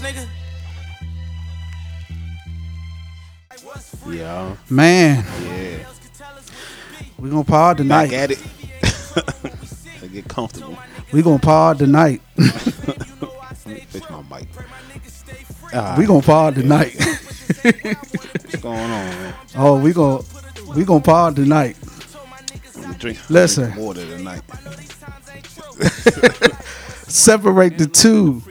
this nigga. Yeah. Man, Yeah. we gonna pod Back tonight. at it. to get comfortable. We gonna pod tonight. Let me fix my mic. Ah, we gonna pod tonight. what's going on, man? oh, we gonna we gonna pod tonight. Let me drink, Listen. drink water tonight. Separate the two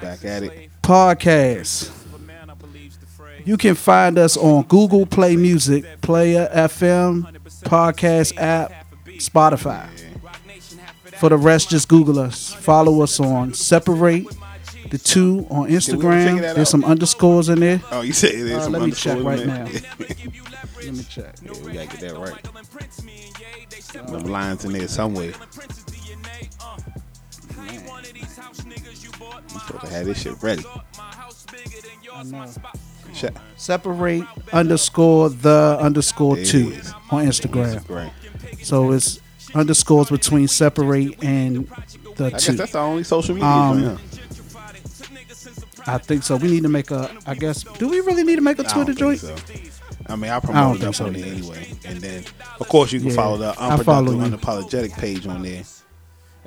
Back at it. Podcasts. You can find us on Google Play Music, Player FM, Podcast app, Spotify. For the rest, just Google us. Follow us on Separate the Two on Instagram. There's out? some underscores in there. Oh, you said there's Uh, some let me check right in now. Let me check. yeah, we gotta get that right. Them lines in there somewhere. You supposed to have this shit ready. Separate underscore the underscore There it two is. on Instagram. Right. So it's underscores between separate and the I guess two. that's the only social media. Um, joint, huh? I think so. We need to make a. I guess. Do we really need to make a I Twitter don't think joint? so. I mean, I promote it think up so on there anyway, and then of course you can Yeah, follow the I follow unproductive, you. unapologetic page on there.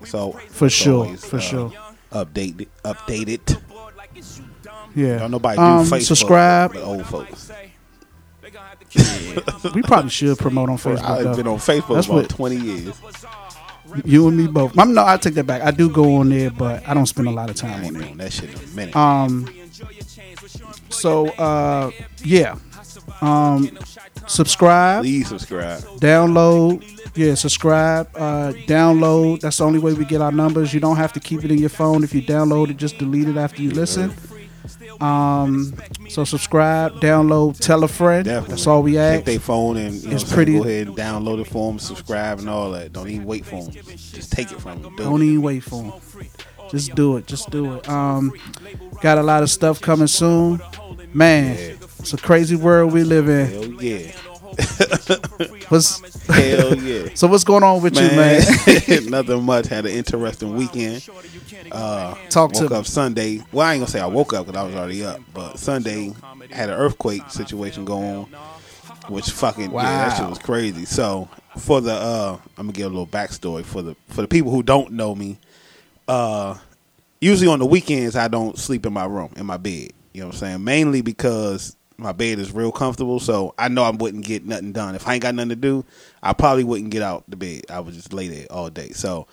So For sure. always, For uh, sure. Update it, update it. Yeah. Don't nobody Um, do Facebook. subscribe. but old folks. We probably should promote on Facebook. I've been on Facebook That's about what- twenty years. You and me both. I'm no. I take that back. I do go on there, but I don't spend a lot of time on there. that shit in a minute. Um. So uh, yeah. Um, subscribe, Please subscribe. download. Yeah, subscribe, uh, download. That's the only way we get our numbers. You don't have to keep it in your phone. If you download it, just delete it after you listen. Um, so subscribe, download, tell a friend. Definitely. That's all we ask. Take their phone and you know, It's pretty- Go ahead and download it for them, subscribe and all that. Don't even wait for them. Just take it from them. Do Don't it. even wait for them. Just do it. Just do it. Um, got a lot of stuff coming soon. Man, it's a crazy world we live in. Hell yeah. What's Hell yeah. so? What's going on with you, man? Nothing much. Had an interesting weekend. Uh, Talk to woke me. up Sunday. Well, I ain't gonna say I woke up because I was already up, but Sunday had an earthquake situation going on, which fucking yeah, that shit was crazy. So for the uh, I'm gonna give a little backstory for the for the people who don't know me. Uh, usually on the weekends I don't sleep in my room in my bed. You know what I'm saying? Mainly because my bed is real comfortable, so I know I wouldn't get nothing done. If I ain't got nothing to do, I probably wouldn't get out the bed. I would just lay there all day. So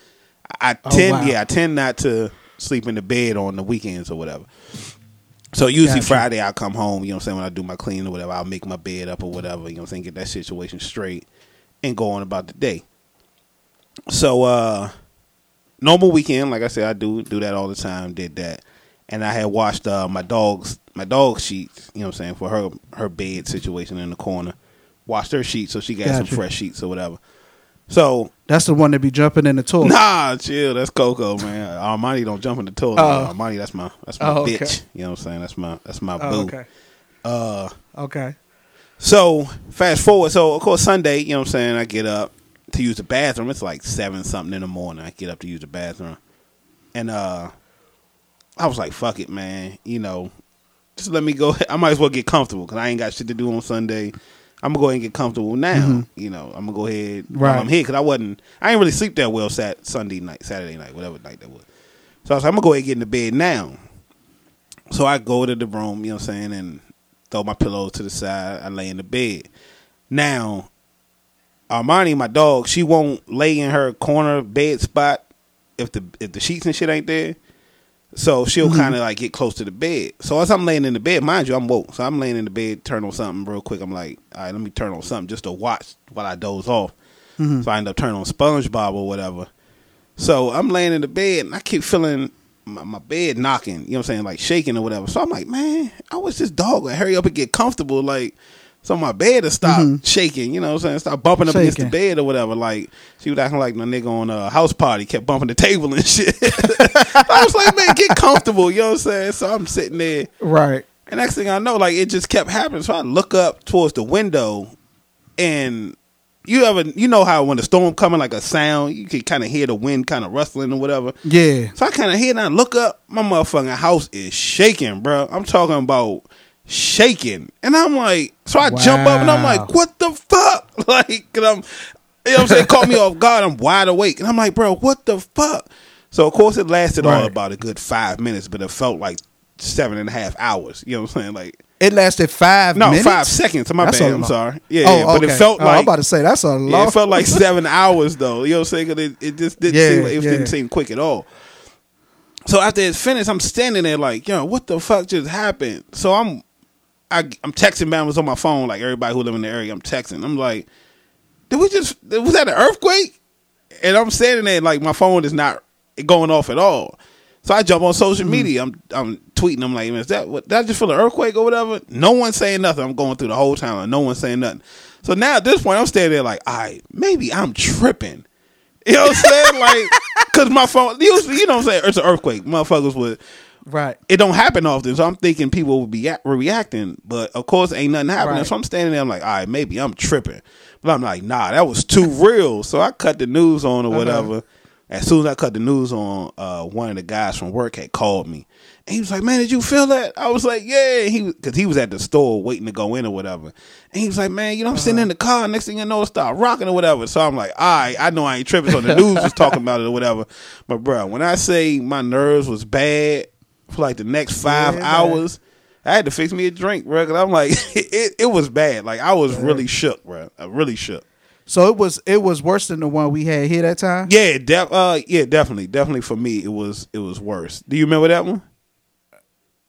I I Oh, tend, wow. yeah, I tend not to sleep in the bed on the weekends or whatever. So usually Gotcha. Friday I'll come home, you know what I'm saying, when I do my cleaning or whatever, I'll make my bed up or whatever, you know what I'm saying, get that situation straight and go on about the day. So uh normal weekend, like I said, I do do that all the time, did that. And I had washed uh my dog's my dog sheets, you know what I'm saying, for her her bed situation in the corner. Washed her sheets so she got some fresh sheets or whatever. So That's the one that be jumping in the toilet. Nah, chill. That's Coco, man. Armani don't jump in the toilet. Oh. Armani, that's my that's my Oh, okay. bitch. You know what I'm saying? That's my that's my boo. Oh, okay. Uh, Okay. so fast forward. So of course Sunday, you know what I'm saying? I get up to use the bathroom. It's like seven something in the morning. I get up to use the bathroom, and uh, I was like, "Fuck it, man." You know, just let me go. I might as well get comfortable because I ain't got shit to do on Sunday. I'm gonna go ahead and get comfortable now. Mm-hmm. You know, I'm gonna go ahead. while Right. I'm here because I wasn't. I ain't really sleep that well. Sat Sunday night, Saturday night, whatever night that was. So I was like, I'm gonna go ahead and get in the bed now. So I go to the room, you know what I'm saying, and throw my pillows to the side. I lay in the bed. Now, Armani, my dog, she won't lay in her corner bed spot if the if the sheets and shit ain't there. So she'll mm-hmm. kind of like get close to the bed. So as I'm laying in the bed, mind you, I'm woke. So I'm laying in the bed, turn on something real quick. I'm like, all right, let me turn on something just to watch while I doze off. Mm-hmm. So I end up turning on SpongeBob or whatever. So I'm laying in the bed and I keep feeling my, my bed knocking, you know what I'm saying, like shaking or whatever. So I'm like, man, I wish this dog would hurry up and get comfortable, like, so my bed to stop mm-hmm. shaking, you know what I'm saying, stop bumping up against the bed or whatever. Like, she was acting like my nigga on a house party, kept bumping the table and shit. I was like, man, get comfortable, you know what I'm saying? So I'm sitting there. Right. And next thing I know, like it just kept happening. So I look up towards the window, and you ever you know how when the storm coming like a sound, you can kind of hear the wind kind of rustling or whatever. Yeah. So I kind of hear and I look up, my motherfucking house is shaking, bro. I'm talking about shaking, and I'm like, so I jump up and I'm like, what the fuck? Like, and I'm, you know what I'm saying? Caught me off guard. I'm wide awake, and I'm like, bro, what the fuck? So of course it lasted all about a good five minutes, but it felt like seven and a half hours. You know what I'm saying? Like. It lasted five No, minutes. five seconds. My That's bad. I'm sorry. Yeah, Oh, yeah, but it okay. felt Oh, like I'm about to say that's a yeah, it felt like seven hours though. You know what I'm saying? 'Cause it, it just didn't Yeah, seem it yeah. didn't seem quick at all. So after it's finished, I'm standing there like, yo, what the fuck just happened? So I'm I, I'm texting man was on my phone like everybody who live in the area. I'm texting. I'm like, did we just was that an earthquake? And I'm standing there like my phone is not going off at all. So I jump on social mm-hmm. media. I'm I'm tweeting. I'm like, is that what? Did I just feel an earthquake or whatever? No one's saying nothing. I'm going through the whole town and no one's saying nothing. So now at this point, I'm standing there like, all right, maybe I'm tripping. You know what I'm saying? like, cause my phone usually, you know what I'm saying? It's an earthquake. Motherfuckers would right. it don't happen often, so I'm thinking people will be a- reacting, but of course ain't nothing happening. Right. So I'm standing there, I'm like, all right, maybe I'm tripping, but I'm like, nah, that was too real. So I cut the news on or Uh-huh. whatever. As soon as I cut the news on, uh, one of the guys from work had called me, and he was like, "Man, did you feel that?" I was like, "Yeah." He because he was at the store waiting to go in or whatever, and he was like, "Man, you know, I'm sitting Uh-huh. in the car. Next thing you know, it start rocking or whatever." So I'm like, "All right, I know I ain't tripping." So the news was talking about it or whatever, but bro, when I say my nerves was bad for like the next five Yeah, man. hours. I had to fix me a drink, bro. Cause I'm like, it, it was bad. Like I was really shook, bro. I really shook. So it was it was worse than the one we had here that time. Yeah, def- uh, yeah, definitely, definitely for me, it was it was worse. Do you remember that one?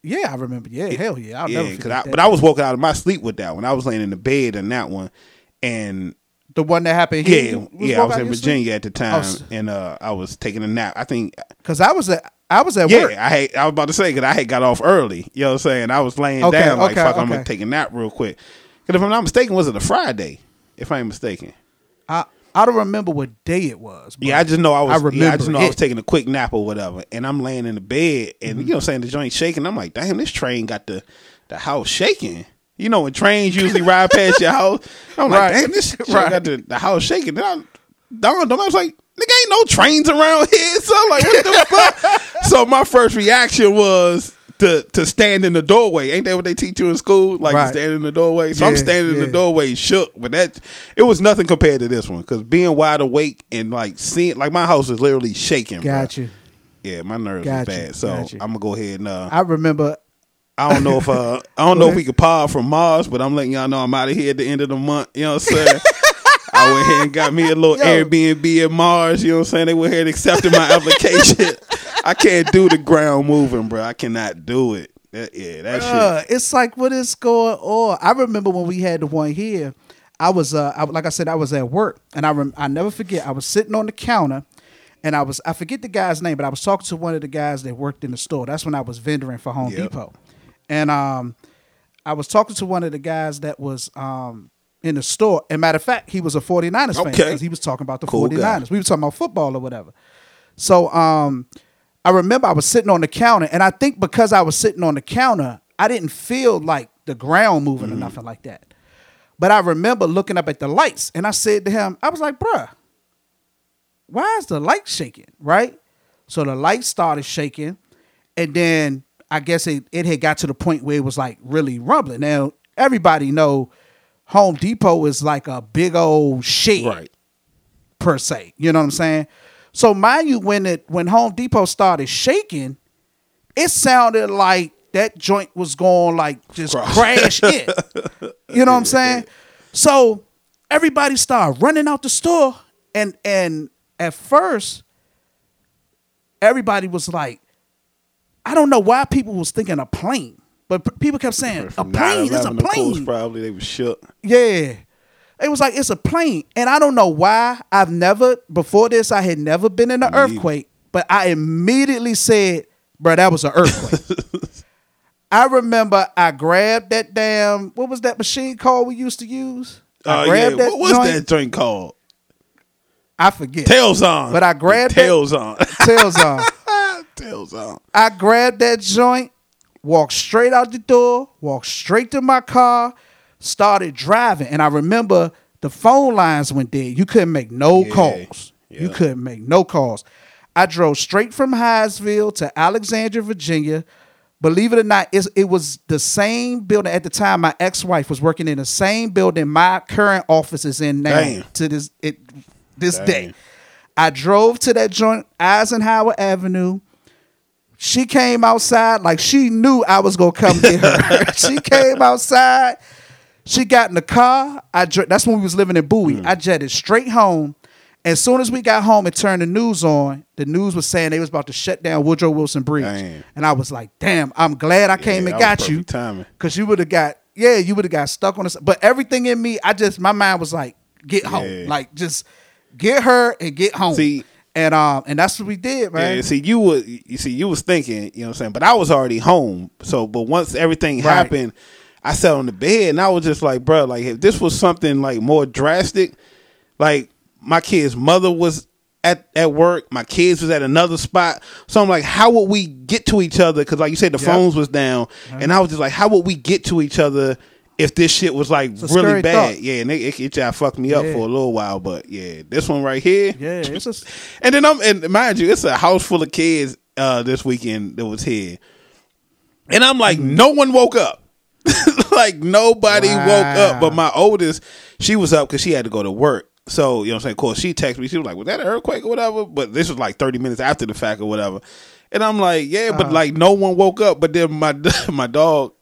Yeah, I remember. Yeah, hell yeah. I'll yeah, never 'cause I, but I was woken out of my sleep with that one. I was laying in the bed in that one, and the one that happened here. yeah, yeah, I was in your sleep? Virginia at the time, s- and uh, I was taking a nap. I think, Cause I was at I was at yeah, work. I had, I was about to say because I had got off early. You know what I'm saying? I was laying Okay, down like okay, fuck. I'm okay. gonna take a nap real quick. Because if I'm not mistaken, was it a Friday? If I ain't mistaken. I I don't remember what day it was. Yeah, I just know I was. I I, yeah, I just know I was taking a quick nap or whatever, and I'm laying in the bed, and Mm-hmm. you know, what I'm saying the joint shaking. I'm like, damn, this train got the the house shaking. You know, when trains usually ride past your house, I'm like, Right. damn, this shit Right. got the, the house shaking. Then I dawned on me, I was like, nigga, ain't no trains around here. So I'm like, what the fuck? So my first reaction was to to stand in the doorway. Ain't that what they teach you in school? Like Right. stand in the doorway. So I'm Yeah, standing in the doorway, shook. But that it was nothing compared to this one because being wide awake and like seeing like my house is literally shaking. got you. Yeah, my nerves Got was bad. So. I'm gonna go ahead and uh, I remember. I don't know if uh I don't know if we could pod from Mars, but I'm letting y'all know I'm out of here at the end of the month. You know what I'm saying? I went ahead and got me a little Yo. Airbnb at Mars. You know what I'm saying? They went ahead and accepted my application. I can't do the ground moving, bro. I cannot do it. That, yeah, that shit. Uh, it's like what is going on? I remember when we had the one here. I was, uh, I, like I said, I was at work, and I rem- I never forget. I was sitting on the counter, and I was I forget the guy's name, but I was talking to one of the guys that worked in the store. That's when I was vendoring for Home Yep. Depot, and um, I was talking to one of the guys that was um in the store. And matter of fact, he was a 49ers fan Okay. because he was talking about the Cool guy. 49ers. We were talking about football or whatever. So um, I remember I was sitting on the counter, and I think because I was sitting on the counter, I didn't feel like the ground moving or nothing like that. But I remember looking up at the lights, and I said to him, I was like, bruh, why is the light shaking? Right? So the light started shaking, and then I guess it, it had got to the point where it was like really rumbling. Now, everybody know Home Depot is like a big old shed Right. per se. You know what I'm saying? So mind you, when it when Home Depot started shaking, it sounded like that joint was going like just Crash. crash in. You know what I'm saying? So everybody started running out the store, and and at first, everybody was like, I don't know why people was thinking a plane, but people kept saying a plane It's a 9/11, plane. Probably they were shook. Yeah. It was like it's a plane. And I don't know why. I've never before this I had never been in an Me either. earthquake, but I immediately said, bro, that was an earthquake. I remember I grabbed that damn what was that machine called we used to use? I Uh, yeah. grabbed that What was joint. that drink called? I forget. Telxon. But I grabbed Telxon. Tails on. Telxon. I grabbed that joint, walked straight out the door, walked straight to my car, started driving. And I remember the phone lines went dead. You couldn't make no Yeah. calls. You couldn't make no calls. I drove straight from Hyattsville to Alexandria, Virginia. Believe it or not, it was the same building at the time. My ex-wife was working in the same building my current office is in now Damn. to this it this Damn. day. I drove to that joint, Eisenhower Avenue. She came outside like she knew I was gonna come get her. she came outside. She got in the car. I that's when we was living in Bowie. Mm. I jetted straight home. As soon as we got home and turned the news on, the news was saying they was about to shut down Woodrow Wilson Bridge. Damn. And I was like, "Damn, I'm glad I came Yeah, and got you." timing. Cause you would have got, yeah, you would have got stuck on this. But everything in me, I just my mind was like, get home, Yeah. like just get her and get home. See- and um, and that's what we did, man. Yeah, see, you were you see, you was thinking, you know what I'm saying, but I was already home. So, but once everything Right. happened, I sat on the bed and I was just like, bro, like if this was something like more drastic, like my kid's mother was at at work, my kids was at another spot. So I'm like, how would we get to each other? Because like you said, the Yep. phones was down, and I was just like, how would we get to each other? If this shit was like a really bad, thought. yeah, and it, it, it just fucked me up Yeah. for a little while, but yeah, this one right here, yeah, it's just and then I'm and mind you, it's a house full of kids uh this weekend that was here. And I'm like, no one woke up. like nobody woke up. But my oldest, she was up because she had to go to work. So, you know what I'm saying? Of course, she texted me. She was like, Was that an earthquake or whatever? But this was like 30 minutes after the fact or whatever. And I'm like, Yeah, but Uh-huh. like no one woke up. But then my my dog,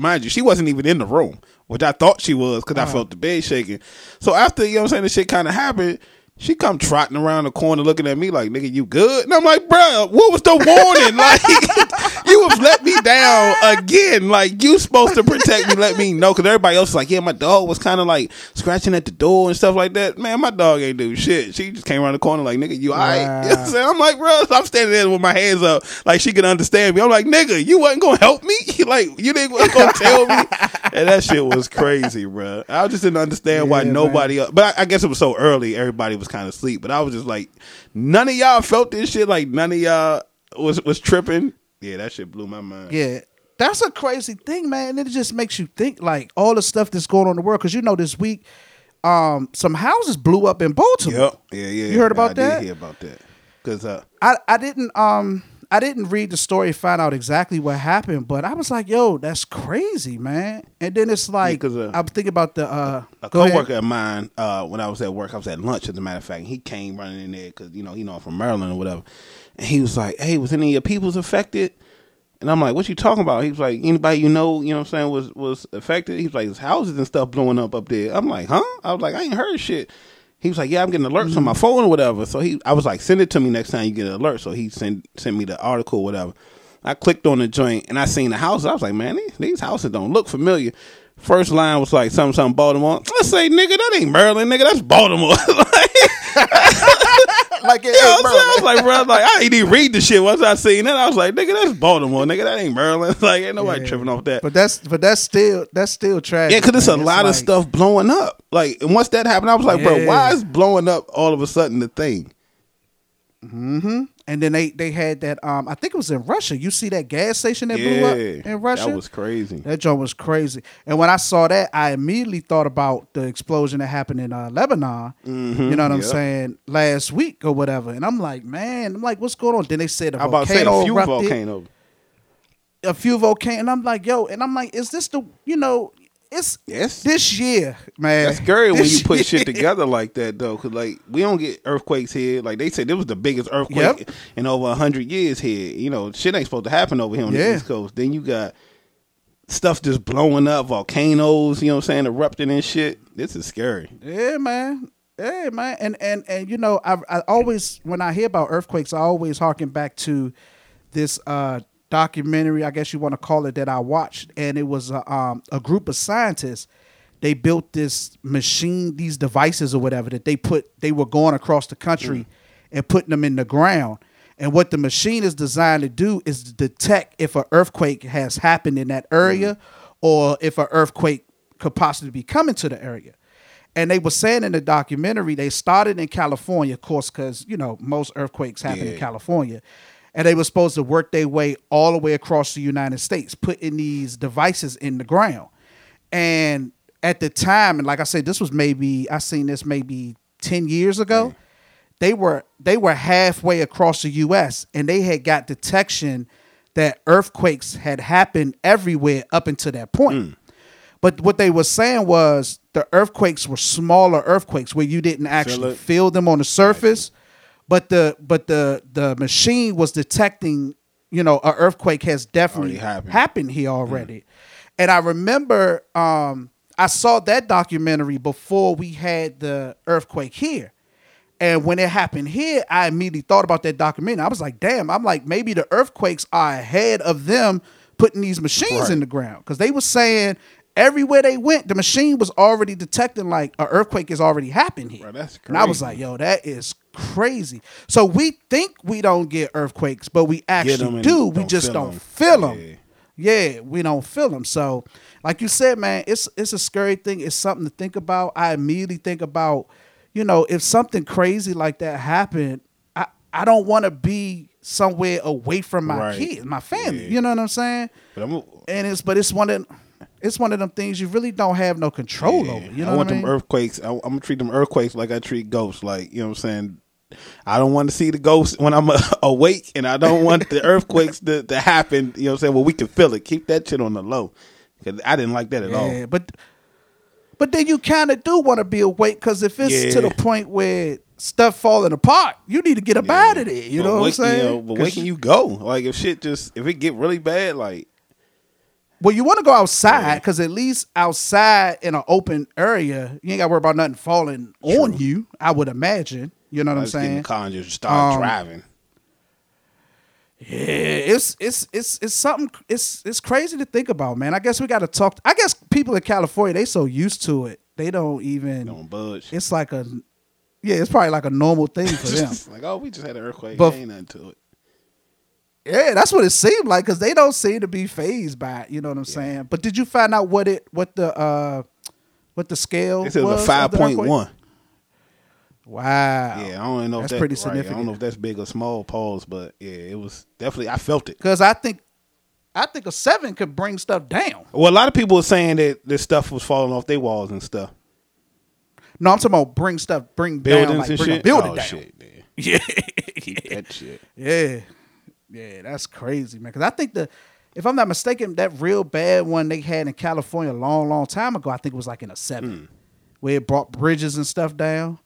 mind you, she wasn't even in the room, which I thought she was because I Uh-huh. felt the bed shaking. So after, you know what I'm saying, the shit kind of happened, she come trotting around the corner looking at me like, nigga, you good? And I'm like, bruh, what was the warning? like, you have let me down again. Like, you supposed to protect me, let me know. Because everybody else was like, yeah, my dog was kind of like scratching at the door and stuff like that. Man, my dog ain't do shit. She just came around the corner like, nigga, you all right? You know what I'm? I'm like, bro, so I'm standing there with my hands up like she could understand me. I'm like, nigga, you wasn't going to help me? like, you didn't going to tell me? And that shit was crazy, bro. I just didn't understand why Yeah, nobody else. But I, I guess it was so early, everybody was kind of sleep, But I was just like, none of y'all felt this shit. Like, none of y'all was was tripping. Yeah, that shit blew my mind. yeah. That's a crazy thing, man. It just makes you think like all the stuff that's going on in the world. Because you know, this week, um, some houses blew up in Baltimore. Yep. Yeah, yeah. You heard about I that? Did hear about that. Because uh, I, I didn't um I didn't read the story find out exactly what happened, but I was like, yo, that's crazy, man. And then it's like 'cause, uh, I'm thinking about the uh a go ahead. coworker of mine, uh, when I was at work, I was at lunch, as a matter of fact, and he came running in there because you know he know I'm from Maryland or whatever, and he was like, "Hey, was any of your peoples affected?" And I'm like, "What you talking about?" He was like, "Anybody you know, you know, what I'm saying, was was affected." He was like, "His houses and stuff blowing up up there." I'm like, "Huh?" I was like, "I ain't heard shit." He was like, "Yeah, I'm getting alerts on my mm-hmm. phone or whatever." So he, I was like, "Send it to me next time you get an alert." So he sent sent me the article, or whatever. I clicked on the joint and I seen the house. I was like, "Man, these, these houses don't look familiar." First line was like something, something Baltimore. I say, nigga, that ain't Maryland, nigga, that's Baltimore. like, like it ain't? I was like, bro, like, I ain't even read the shit. Once I seen that, I was like, nigga, that's Baltimore, nigga, that ain't Maryland. Like, ain't nobody Yeah. tripping off that. But that's but that's still that's still tragic. yeah, because it's a man. lot of stuff blowing up. Like, and once that happened, I was like, bro, why is blowing up all of a sudden the thing? Mm-hmm. And then they they had that um I think it was in Russia. You see that gas station that blew up in Russia? that was crazy. That joint was crazy. And when I saw that, I immediately thought about the explosion that happened in uh, Lebanon. You know what I'm saying? Last week or whatever. And I'm like, man, I'm like, what's going on? Then they said about to say a few erupted, volcanoes. a few volcanoes. And I'm like, yo, and I'm like, is this the you know? It's Yes. this year, man. That's scary when you put year. shit together like that, though. Cause like we don't get earthquakes here. Like they said, it was the biggest earthquake Yep. in over hundred years here. You know, shit ain't supposed to happen over here on Yeah. the East Coast. Then you got stuff just blowing up, volcanoes. You know what I'm saying, erupting and shit. This is scary. Yeah, man. Yeah, man. And and and you know, I I always when I hear about earthquakes, I always harken back to this uh documentary, I guess you want to call it, that I watched, and it was a, um, a group of scientists. They built this machine, these devices or whatever that they put. They were going across the country and putting them in the ground. And what the machine is designed to do is detect if an earthquake has happened in that area, or if an earthquake could possibly be coming to the area. And they were saying in the documentary, they started in California, of course, because you know most earthquakes happen in California, and they were supposed to work their way all the way across the United States, putting these devices in the ground. And at the time, and like I said, this was maybe I seen this maybe ten years ago. They were they were halfway across the U.S. and they had got detection that earthquakes had happened everywhere up until that point. Mm. But what they were saying was the earthquakes were smaller earthquakes where you didn't actually feel them on the surface, but the but the the machine was detecting, you know, an earthquake has definitely happened. happened here already. And I remember um, I saw that documentary before we had the earthquake here. And when it happened here, I immediately thought about that documentary. I was like, damn, I'm like, maybe the earthquakes are ahead of them putting these machines Right. in the ground. Because they were saying everywhere they went, the machine was already detecting like an earthquake has already happened here. Bro, that's And I was like, yo, that is crazy. So we think we don't get earthquakes, but we actually do. We just feel don't 'em. feel them. Yeah. Yeah, we don't feel them. So, like you said, man, it's it's a scary thing. It's something to think about. I immediately think about, you know, if something crazy like that happened, I I don't want to be somewhere away from my Right. kids, my family. Yeah. You know what I'm saying? But I'm, And it's but it's one of it's one of them things you really don't have no control Yeah. over. You know I want I mean? them earthquakes. I, I'm gonna treat them earthquakes like I treat ghosts. Like you know what I'm saying. I don't want to see the ghosts when I'm uh, awake, and I don't want the earthquakes to, to happen. You know what I'm saying? Well, we can feel it. Keep that shit on the low. Cause I didn't like that at Yeah, all. but but then you kind of do want to be awake because if it's to the point where stuff falling apart, you need to get up out of there. You But know what I'm saying? know, but where can you go? Like if shit just if it get really bad, like Well, you want to go outside because at least outside in an open area, you ain't got to worry about nothing falling on you. I would imagine. You know what I'm get saying? the car and just start Um, driving. Yeah, it's it's it's it's something. It's it's crazy to think about, man. I guess we got to talk. I guess people in California they so used to it, they don't even. Don't budge. It's like a, yeah, it's probably like a normal thing for them. Like oh, we just had an earthquake. But- ain't nothing to it. Yeah, that's what it seemed like because they don't seem to be phased by it. You know what I'm saying? But did you find out what it what the uh what the scale It was a five point one. Wow. Yeah, I don't know That's if that, pretty right, I don't know if that's big or small pause, but yeah, it was definitely I felt it. Because I think I think a seven could bring stuff down. Well, a lot of people were saying that this stuff was falling off their walls and stuff, No, I'm talking about bring stuff, bring buildings down, like and bring shit. a building oh down. shit, man. Yeah, Keep that shit. yeah, yeah. That's crazy, man. Because I think the, if I'm not mistaken, that real bad one they had in California a long, long time ago, I think it was like in a seven, Hmm. where it brought bridges and stuff down.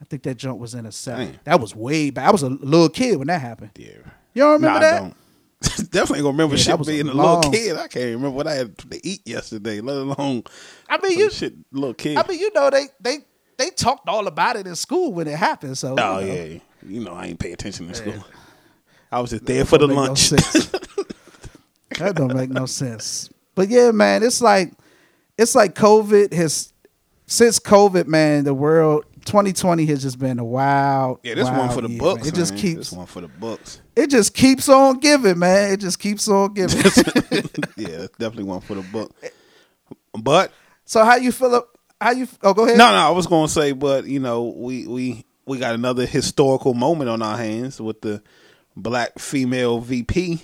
I think that jump was in a seven. Damn. That was way back. I was a little kid when that happened. Yeah. You don't remember nah, that? I don't. Definitely gonna remember Yeah, shit being a long- little kid. I can't remember what I had to eat yesterday, let alone I mean, you. shit little kid. I mean, you know, they they they talked all about it in school when it happened. So oh you know. yeah, you know I ain't pay attention in school. I was just there for the Don't no lunch. that don't make no sense. But yeah, man, it's like it's like COVID has since COVID, man, the world 2020 has just been a wild. yeah, this one for the year, books. man. It just man. keeps this one for the books. it just keeps on giving, man. It just keeps on giving. yeah, definitely one for the book. But so how you feel? up- How you? Oh, go ahead. no, no, I was gonna say, but you know, we we we got another historical moment on our hands with the black female VP.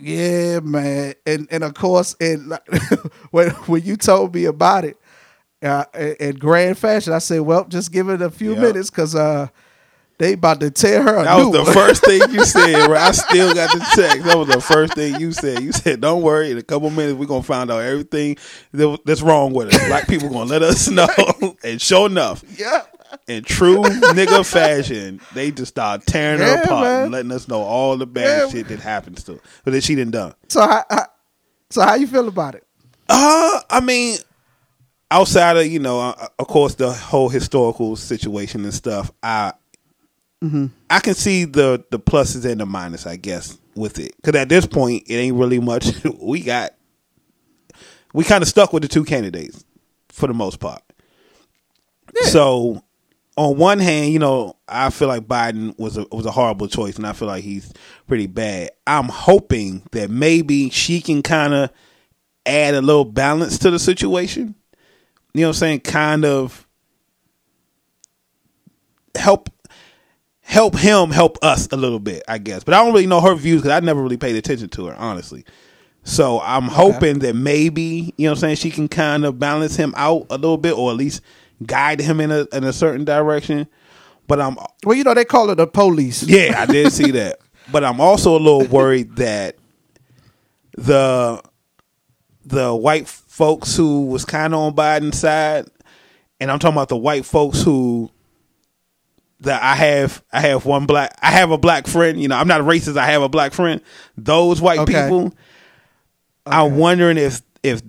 Yeah, man, and and of course, and like, when when you told me about it, uh, in, grand fashion, I said, "Well, just give it a few Yeah. minutes, cause uh, they about to tear her." That was the one. first thing you said, right? I still got the text. That was the first thing you said. You said, "Don't worry, in a couple minutes we're gonna find out everything that's wrong with us. Black people gonna let us know." And sure enough, yeah. In true nigga fashion, they just start tearing her apart man. and letting us know all the bad Yeah. shit that happens to her, but that she done done. So how, how so how you feel about it? Uh, I mean, outside of you know, uh, of course, the whole historical situation and stuff, I I can see the the pluses and the minus, I guess, with it. Because at this point, it ain't really much. we got we kind of stuck with the two candidates for the most part. So, on one hand, you know, I feel like Biden was a was a horrible choice, and I feel like he's pretty bad. I'm hoping that maybe she can kind of add a little balance to the situation. You know what I'm saying? Kind of help help him help us a little bit, I guess. But I don't really know her views because I never really paid attention to her, honestly. So I'm hoping that maybe, you know what I'm saying, she can kind of balance him out a little bit or at least guide him in a in a certain direction. But I'm Well, you know, they call it the police. yeah, I did see that. But I'm also a little worried that the the white folks who was kind of on Biden's side, and I'm talking about the white folks who that I have I have one black I have a black friend. You know, I'm not a racist. I have a black friend. Those white Okay. people, I'm wondering if if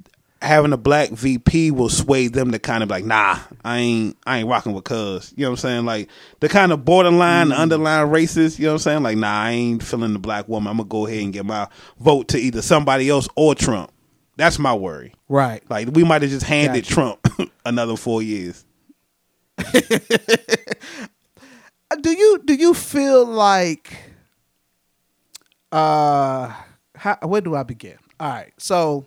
having a black VP will sway them to kind of like, nah, I ain't I ain't rocking with cuz. You know what I'm saying? Like the kind of borderline, the underlying racist, you know what I'm saying? Like, nah, I ain't feeling the black woman. I'm gonna go ahead and get my vote to either somebody else or Trump. That's my worry. Right. Like we might have just handed Gotcha. Trump another four years. do you do you feel like uh how, where do I begin? All right. So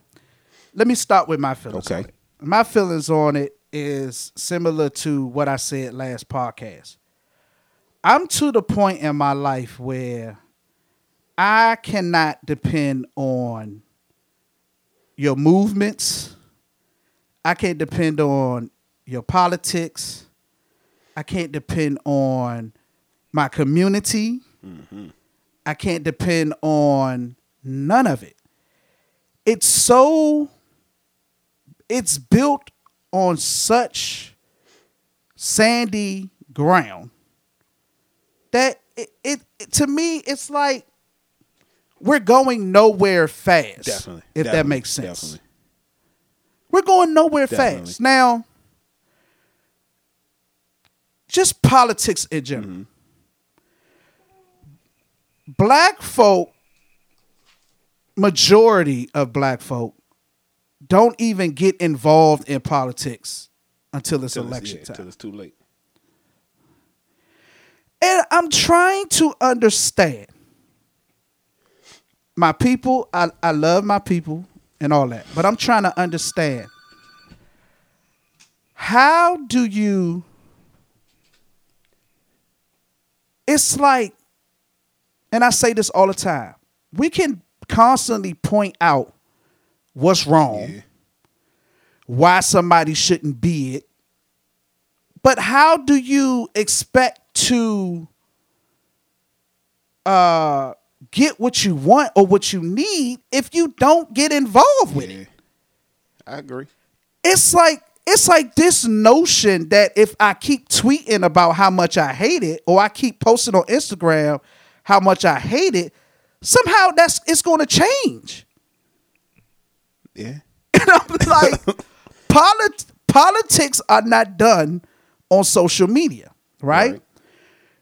let me start with my feelings. Okay. My feelings on it is similar to what I said last podcast. I'm to the point in my life where I cannot depend on your movements. I can't depend on your politics. I can't depend on my community. Mm-hmm. I can't depend on none of it. It's so it's built on such sandy ground that it, it, it- to me it's like we're going nowhere fast. Definitely. If that makes sense. Definitely. We're going nowhere Definitely. fast. Now, just politics in general. Mm-hmm. Black folk, majority of black folk, don't even get involved in politics until it's it's- election yeah, time. Until it's too late. And I'm trying to understand. My people, I, I love my people and all that, but I'm trying to understand how do you. It's like, and I say this all the time, we can constantly point out what's wrong, Yeah. why somebody shouldn't be it, but how do you expect to uh get what you want or what you need if you don't get involved with it? I agree. It's like it's like this notion that if I keep tweeting about how much I hate it or I keep posting on Instagram how much I hate it, somehow that's it's going to change. Yeah. And I'm like, polit- politics are not done on social media, right? Right.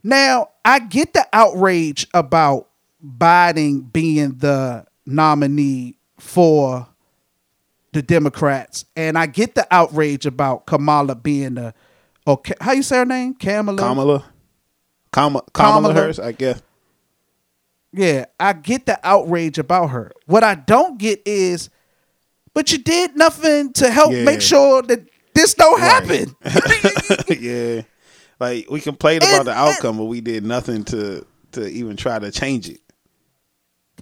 Now, I get the outrage about Biden being the nominee for the Democrats, and I get the outrage about Kamala being the, or how you say her name? Kamala. Kamala. Kamala, Kamala, Kamala. Harris, I guess. Yeah, I get the outrage about her. What I don't get is, but you did nothing to help Yeah. make sure that this don't Right. happen. yeah. Like we complained about And- the outcome, but we did nothing to to even try to change it.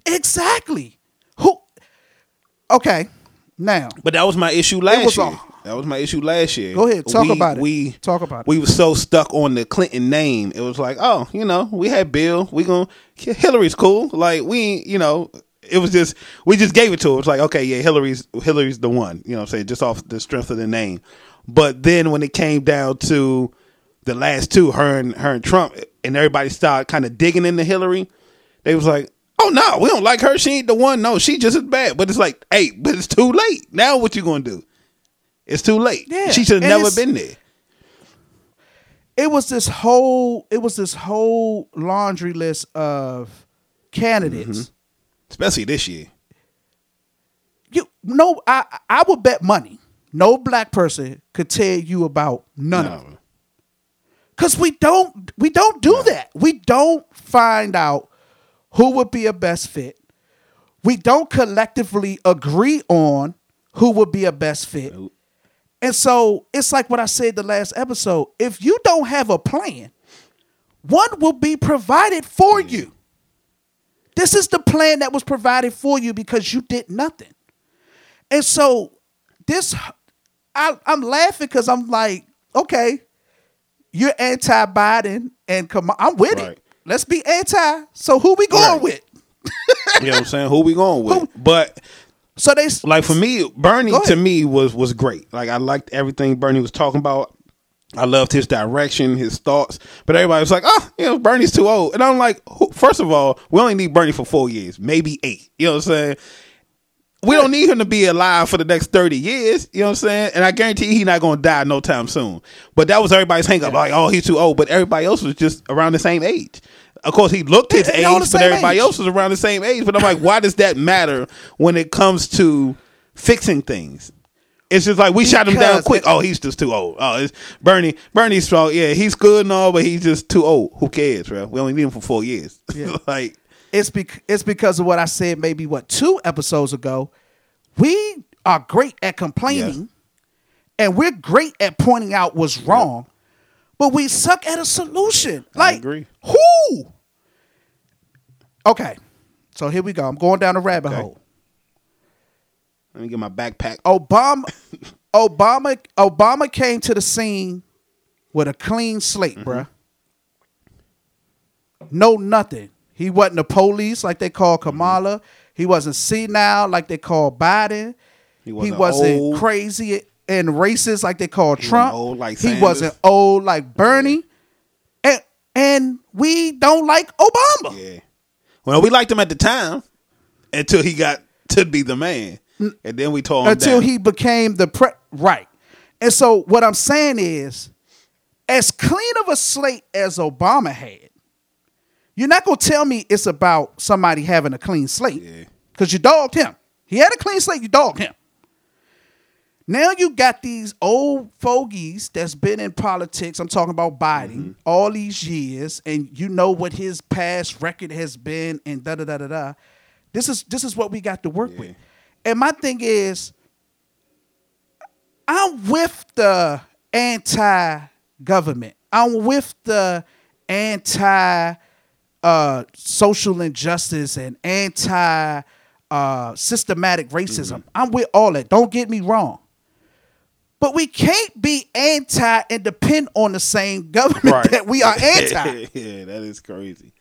exactly. Who? Okay, now But that was my issue last was year. a- that was my issue last year. Go ahead, talk we, about it. We Talk about it. We were so stuck on the Clinton name. It was like, oh, you know, we had Bill. We gonna Hillary's cool. Like we, ain't, you know, it was just we just gave it to her. It was like, okay, yeah, Hillary's Hillary's the one. You know, what I'm saying just off the strength of the name. But then when it came down to the last two, her and her and Trump, and everybody started kind of digging into Hillary, they was like, oh no, we don't like her. She ain't the one. No, she just as bad. But it's like, hey, but it's too late. Now what you gonna do? It's too late. Yeah, she should have never been there. it was this whole it was this whole laundry list of candidates. Mm-hmm. Especially this year. You no, I I would bet money no black person could tell you about none of them. Cause we don't we don't do that. We don't find out who would be a best fit. We don't collectively agree on who would be a best fit. Nope. And so it's like what I said the last episode. If you don't have a plan, one will be provided for you. This is the plan that was provided for you because you did nothing. And so this I, I'm laughing because I'm like, okay, you're anti-Biden, and come on, I'm with Right. it. Let's be anti. So who we going Right. with? You know what I'm saying? Who we going with? Who- But So they like for me, Bernie to me was was great. Like I liked everything Bernie was talking about. I loved his direction, his thoughts. But everybody was like, "Oh, you know, Bernie's too old." And I'm like, first of all, we only need Bernie for four years, maybe eight. You know what I'm saying? We don't need him to be alive for the next 30 years. You know what I'm saying? And I guarantee he's not going to die no time soon. But that was everybody's hang up. Like, oh, he's too old. But everybody else was just around the same age. Of course, he looked his age, but everybody age. else was around the same age. But I'm like, why does that matter when it comes to fixing things? It's just like we shot him down quick. oh, he's just too old. Oh, it's Bernie. Bernie's strong. Yeah, he's good and all, but he's just too old. Who cares, bro? We only need him for four years. Yeah. like, it's bec- it's because of what I said maybe what two episodes ago. We are great at complaining, Yes. and we're great at pointing out what's wrong, but we suck at a solution. Like agree. who? Okay, so here we go. I'm going down a rabbit Okay. hole. Let me get my backpack. Obama, Obama, Obama came to the scene with a clean slate, Mm-hmm. bruh. No nothing. He wasn't the police like they call Mm-hmm. Kamala. He wasn't senile like they call Biden. He He wasn't wasn't, old. crazy and racist like they call wasn't Trump. like he wasn't old like Bernie. And and we don't like Obama. Yeah. Well, we liked him at the time until he got to be the man, and then we tore him until down. he became the pre right. And so what I'm saying is, as clean of a slate as Obama had, you're not gonna tell me it's about somebody having a clean slate Yeah. because you dogged him. He had a clean slate, you dogged him. Now you got these old fogies that's been in politics. I'm talking about Biden Mm-hmm. all these years, and you know what his past record has been, and da da da da da. This is this is what we got to work with. And my thing is, I'm with the anti-government. I'm with the anti uh, social injustice and anti uh, systematic racism. I'm with all that. Don't get me wrong. But we can't be anti and depend on the same government that we are anti. yeah, that is crazy.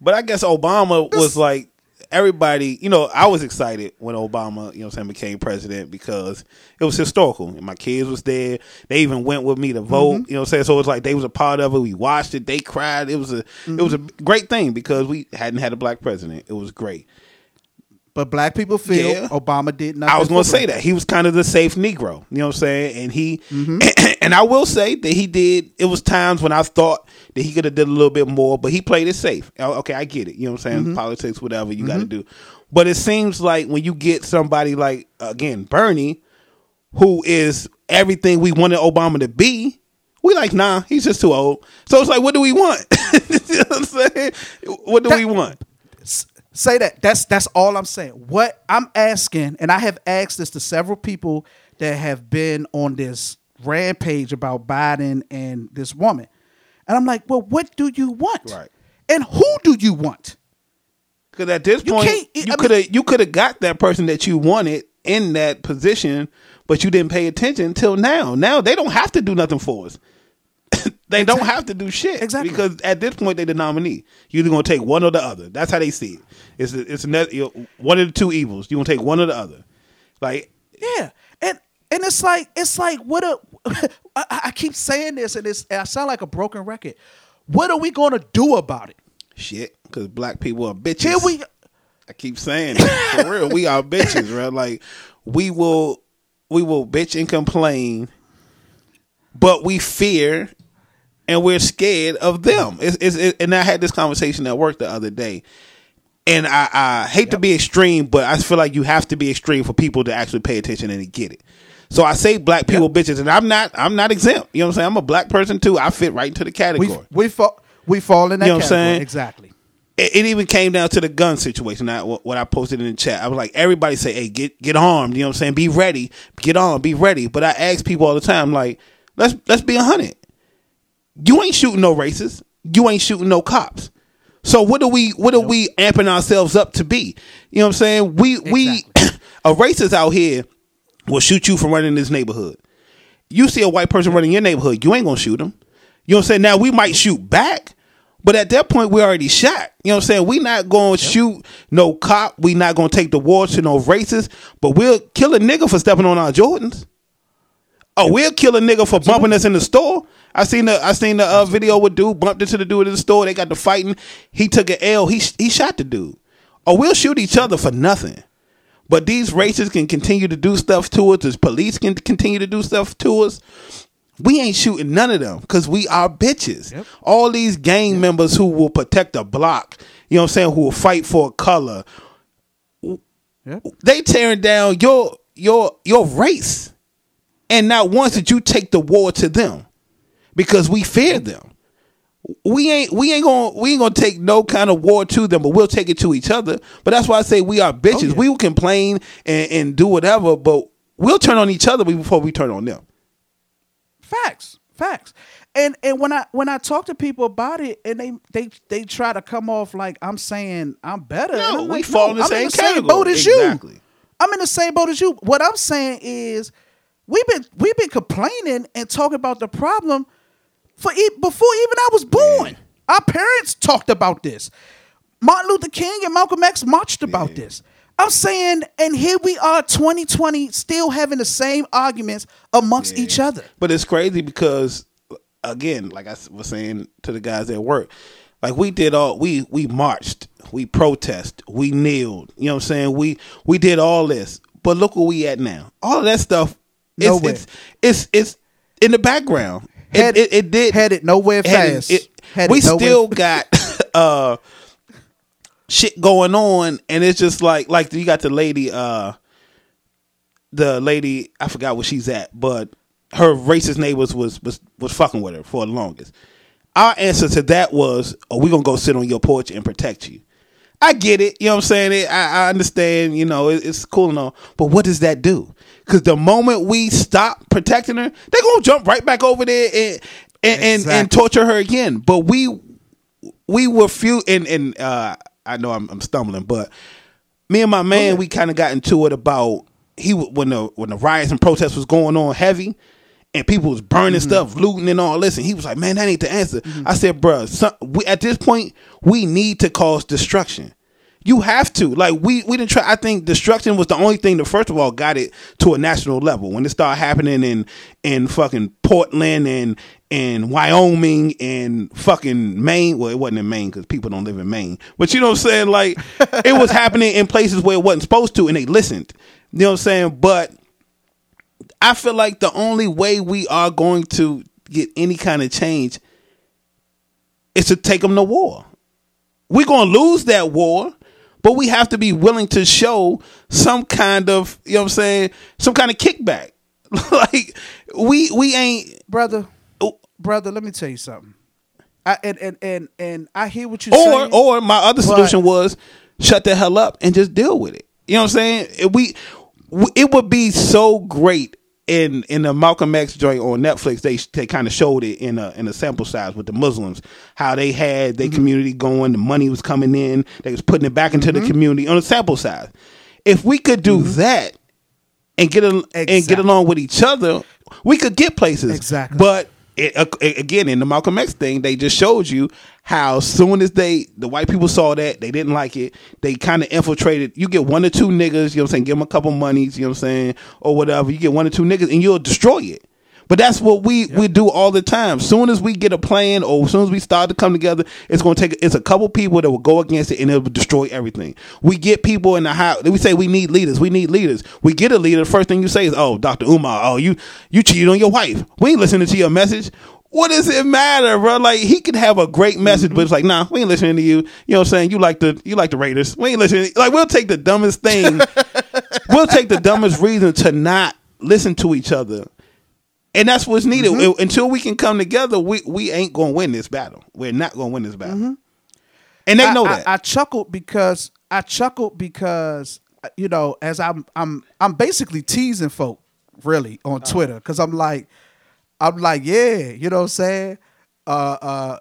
But I guess Obama This- was like everybody. You know, I was excited when Obama, you know, what I'm saying became president because it was historical. And my kids was there. They even went with me to vote. Mm-hmm. You know, what I'm saying so it was like they was a part of it. We watched it. They cried. It was a it was a Mm-hmm. great thing because we hadn't had a black president. It was great. But black people feel Yeah. Obama did not. I was going to say that he was kind of the safe Negro. You know what I'm saying? And he, Mm-hmm. and I will say that he did. It was times when I thought that he could have did a little bit more, but he played it safe. Oh, Okay, I get it. You know what I'm saying? Mm-hmm. Politics, whatever you got to do. But it seems like when you get somebody like again Bernie, who is everything we wanted Obama to be. We like, nah, he's just too old. So it's like, what do we want? you know what I'm saying? What do That- we want? Say that. That's that's all I'm saying. What I'm asking, and I have asked this to several people that have been on this rampage about Biden and this woman, and I'm like, well, what do you want? Right. And who do you want? Because at this You point, you could have you could have got that person that you wanted in that position, but you didn't pay attention until now. Now they don't have to do nothing for us. they don't have to do shit Exactly. because at this point they're the nominee. You're either gonna take one or the other. That's how they see it. It's it's a net, you know, one of the two evils. You are gonna take one or the other. Like Yeah, and and it's like it's like what a I, I keep saying this, and it's and I sound like a broken record. What are we going to do about it? shit, because black people are bitches. Here we I keep saying it. for real. We are bitches, right? Like we will we will bitch and complain, but we fear and we're scared of them. It's, it's, it, and I had this conversation at work the other day. And I, I hate to be extreme, but I feel like you have to be extreme for people to actually pay attention and get it. So I say black people bitches, and I'm not I'm not exempt. You know what I'm saying? I'm a black person too. I fit right into the category we fall we fall in that You know what I'm saying? exactly. it, it even came down to the gun situation. I, what I posted in the chat, I was like, everybody say, "Hey, get get armed." You know what I'm saying? Be ready, get on, be ready. But I ask people all the time, like, let's let's be a hundred. You ain't shooting no racists. You ain't shooting no cops. So what are we what are we amping ourselves up to be? You know what I'm saying? We we a racist out here will shoot you for running this neighborhood. You see a white person running your neighborhood, you ain't gonna shoot them. You know what I'm saying? Now we might shoot back, but at that point we already shot. You know what I'm saying? We not gonna shoot no cop. We not gonna take the war to no racist, but we'll kill a nigga for stepping on our Jordans. Oh, we'll kill a nigga for bumping us in the store. I seen the I seen the uh, video with dude bumped into the dude in the store. They got the fighting. He took an L. He he shot the dude. Or we'll shoot each other for nothing. But these racists can continue to do stuff to us. The police can continue to do stuff to us. We ain't shooting none of them because we are bitches. Yep. All these gang members who will protect a block, you know what I'm saying, who will fight for a color, yep. they tearing down your your your race. And not once did you take the war to them because we fear them. We ain't we ain't gonna we ain't gonna take no kind of war to them, but we'll take it to each other. But that's why I say we are bitches. Oh, yeah. We will complain and, and do whatever, but we'll turn on each other before we turn on them. Facts, facts. And and when I when I talk to people about it, and they they they try to come off like I'm saying I'm better. No, I'm we like, fall no, in the, same, in the same boat as exactly. you. I'm in the same boat as you. What I'm saying is we've been we've been complaining and talking about the problem for e- before even I was born. Yeah. Our parents talked about this. Martin Luther King and Malcolm X marched about yeah. this. I'm saying, and here we are, 2020, still having the same arguments amongst yeah. each other. But it's crazy because, again, like I was saying to the guys at work, like we did all we we marched, we protest, we kneeled. You know what I'm saying? We we did all this, but look where we at now. All of that stuff, it's it's, it's it's in the background. Had, it, it, it did headed nowhere fast. It, we nowhere still got uh shit going on, and it's just like like you got the lady, uh the lady I forgot where she's at, but her racist neighbors was was was fucking with her for the longest. Our answer to that was, "Oh, we gonna go sit on your porch and protect you." I get it, you know what I'm saying? It, I, I understand, you know, it, it's cool and all, but what does that do? Because the moment we stop protecting her, they're gonna jump right back over there and and, exactly. and, and torture her again. But we we were few and and uh, I know I'm, I'm, stumbling, but me and my man, we kind of got into it about he when the when the riots and protests was going on heavy. And people was burning mm-hmm. stuff, looting and all this, and he was like, "Man, that ain't the answer." Mm-hmm. I said, "Bruh, some, we, at this point, we need to cause destruction." You have to. Like we we didn't try I think destruction was the only thing that first of all got it to a national level. When it started happening in in fucking Portland and in Wyoming and fucking Maine. Well, it wasn't in Maine because people don't live in Maine. But you know what I'm saying? Like it was happening in places where it wasn't supposed to and they listened. You know what I'm saying? But I feel like the only way we are going to get any kind of change is to take them to war. We're going to lose that war but we have to be willing to show some kind of, you know what I'm saying, some kind of kickback. like we we ain't brother, oh. brother. Let me tell you something. I, and, and and and I hear what you or, saying. Or my other solution was shut the hell up and just deal with it. You know what I'm saying? We it would be so great in in the Malcolm X joint on Netflix, they they kind of showed it in a in a sample size with the Muslims, how they had their mm-hmm. community going, the money was coming in, they was putting it back into mm-hmm. the community on a sample size. If we could do mm-hmm. that and get a, exactly. and get along with each other, we could get places. Exactly. But it, again in the Malcolm X thing, they just showed you how soon as they the white people saw that they didn't like it, they kind of infiltrated. You get one or two niggas, you know what I'm saying, give them a couple monies, you know what I'm saying, or whatever. You get one or two niggas, and you'll destroy it. But that's what we yep. we do all the time. Soon as we get a plan, or as soon as we start to come together, it's going to take. It's a couple people that will go against it, and it will destroy everything. We get people in the house. We say we need leaders. We need leaders. We get a leader. The first thing you say is, "Oh, Doctor Umar. Oh, you you cheated on your wife. We ain't listening to your message." What does it matter, bro? Like he could have a great message, mm-hmm. but it's like, nah, we ain't listening to you. You know what I'm saying? You like the you like the Raiders. We ain't listening. Like we'll take the dumbest thing. we'll take the dumbest reason to not listen to each other and that's what's needed. Mm-hmm. Until we can come together, we, we ain't gonna win this battle. We're not gonna win this battle. Mm-hmm. And they know that. I, I chuckled because I chuckled because you know, as I'm I'm I'm basically teasing folk really on oh. Twitter because I'm like I'm like, yeah, you know what I'm saying? uh, uh,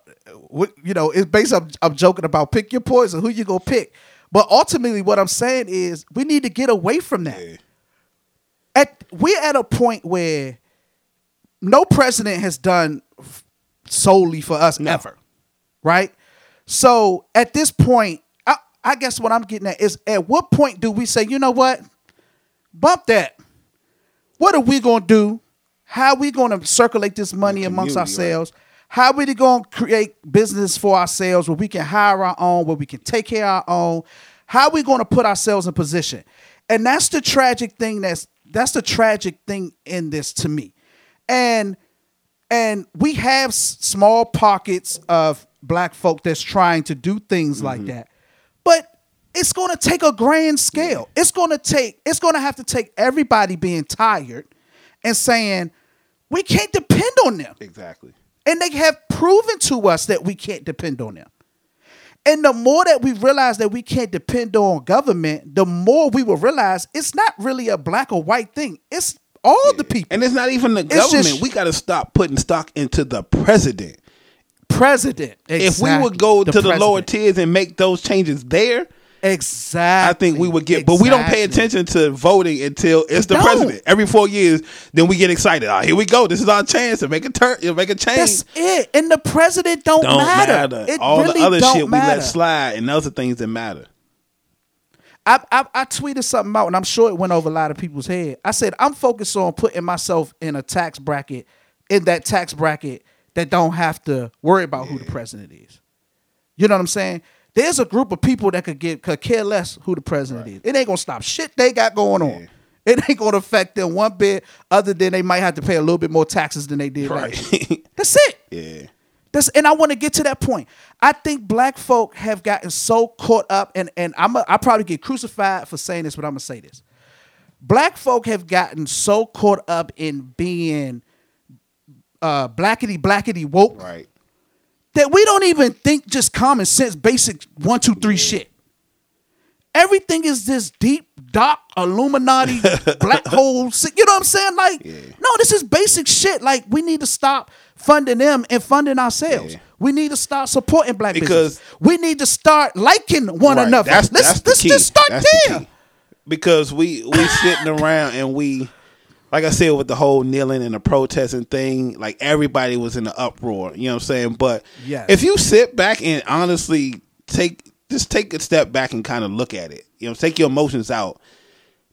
what, you know, it's based. I'm, I'm joking about pick your poison. Who you gonna pick? But ultimately, what I'm saying is we need to get away from that. Yeah. At we're at a point where no president has done f- solely for us ever, right? So at this point, I, I guess what I'm getting at is at what point do we say, you know what, bump that? What are we gonna do? How are we gonna circulate this money amongst community, right. ourselves? How are we gonna create business for ourselves where we can hire our own, where we can take care of our own? How are we gonna put ourselves in position? And that's the tragic thing that's that's the tragic thing in this to me. And and we have small pockets of black folk that's trying to do things like mm-hmm. that but it's going to take a grand scale it's going to take it's going to have to take everybody being tired and saying we can't depend on them. Exactly. and they have proven to us that we can't depend on them. And the more that we realize that we can't depend on government the more we will realize it's not really a black or white thing. It's all the people. And it's not even the It's government. just- we got to stop putting stock into the president. president. If we would go The to the lower tiers and make those changes there, exactly I think we would get. But we don't pay attention to voting until it's the Don't. president. Every four years, then we get excited. Oh, here we go. This is our chance to make a turn. You Make a change. That's it. And the president don't, don't matter. matter. It All really the other don't shit we let slide, and those are things that matter. I, I I tweeted something out, and I'm sure it went over a lot of people's head. I said I'm focused on putting myself in a tax bracket, in that tax bracket that don't have to worry about who the president is. You know what I'm saying? There's a group of people that could get could care less who the president is. It ain't gonna stop shit they got going on. It ain't gonna affect them one bit, other than they might have to pay a little bit more taxes than they did. Right. That's it. yeah. That's, and I want to get to that point. I think black folk have gotten so caught up, and and I'm a, I probably get crucified for saying this, but I'm gonna say this. Black folk have gotten so caught up in being uh, blackety blackety woke Right. That we don't even think just common sense, basic one two three shit. Everything is this deep, dark, Illuminati, black hole. shit. You know what I'm saying? Like, no, this is basic shit. Like, we need to stop funding them and funding ourselves. Yeah. We need to start supporting black Because- business. We need to start liking one Right. another. That's, let's that's the let's key. just start That's the there. key. Because we we sitting around and we, like I said, with the whole kneeling and the protesting thing, like everybody was in the uproar. You know what I'm saying? But Yes. if you sit back and honestly take just take a step back and kind of look at it, you know, take your emotions out.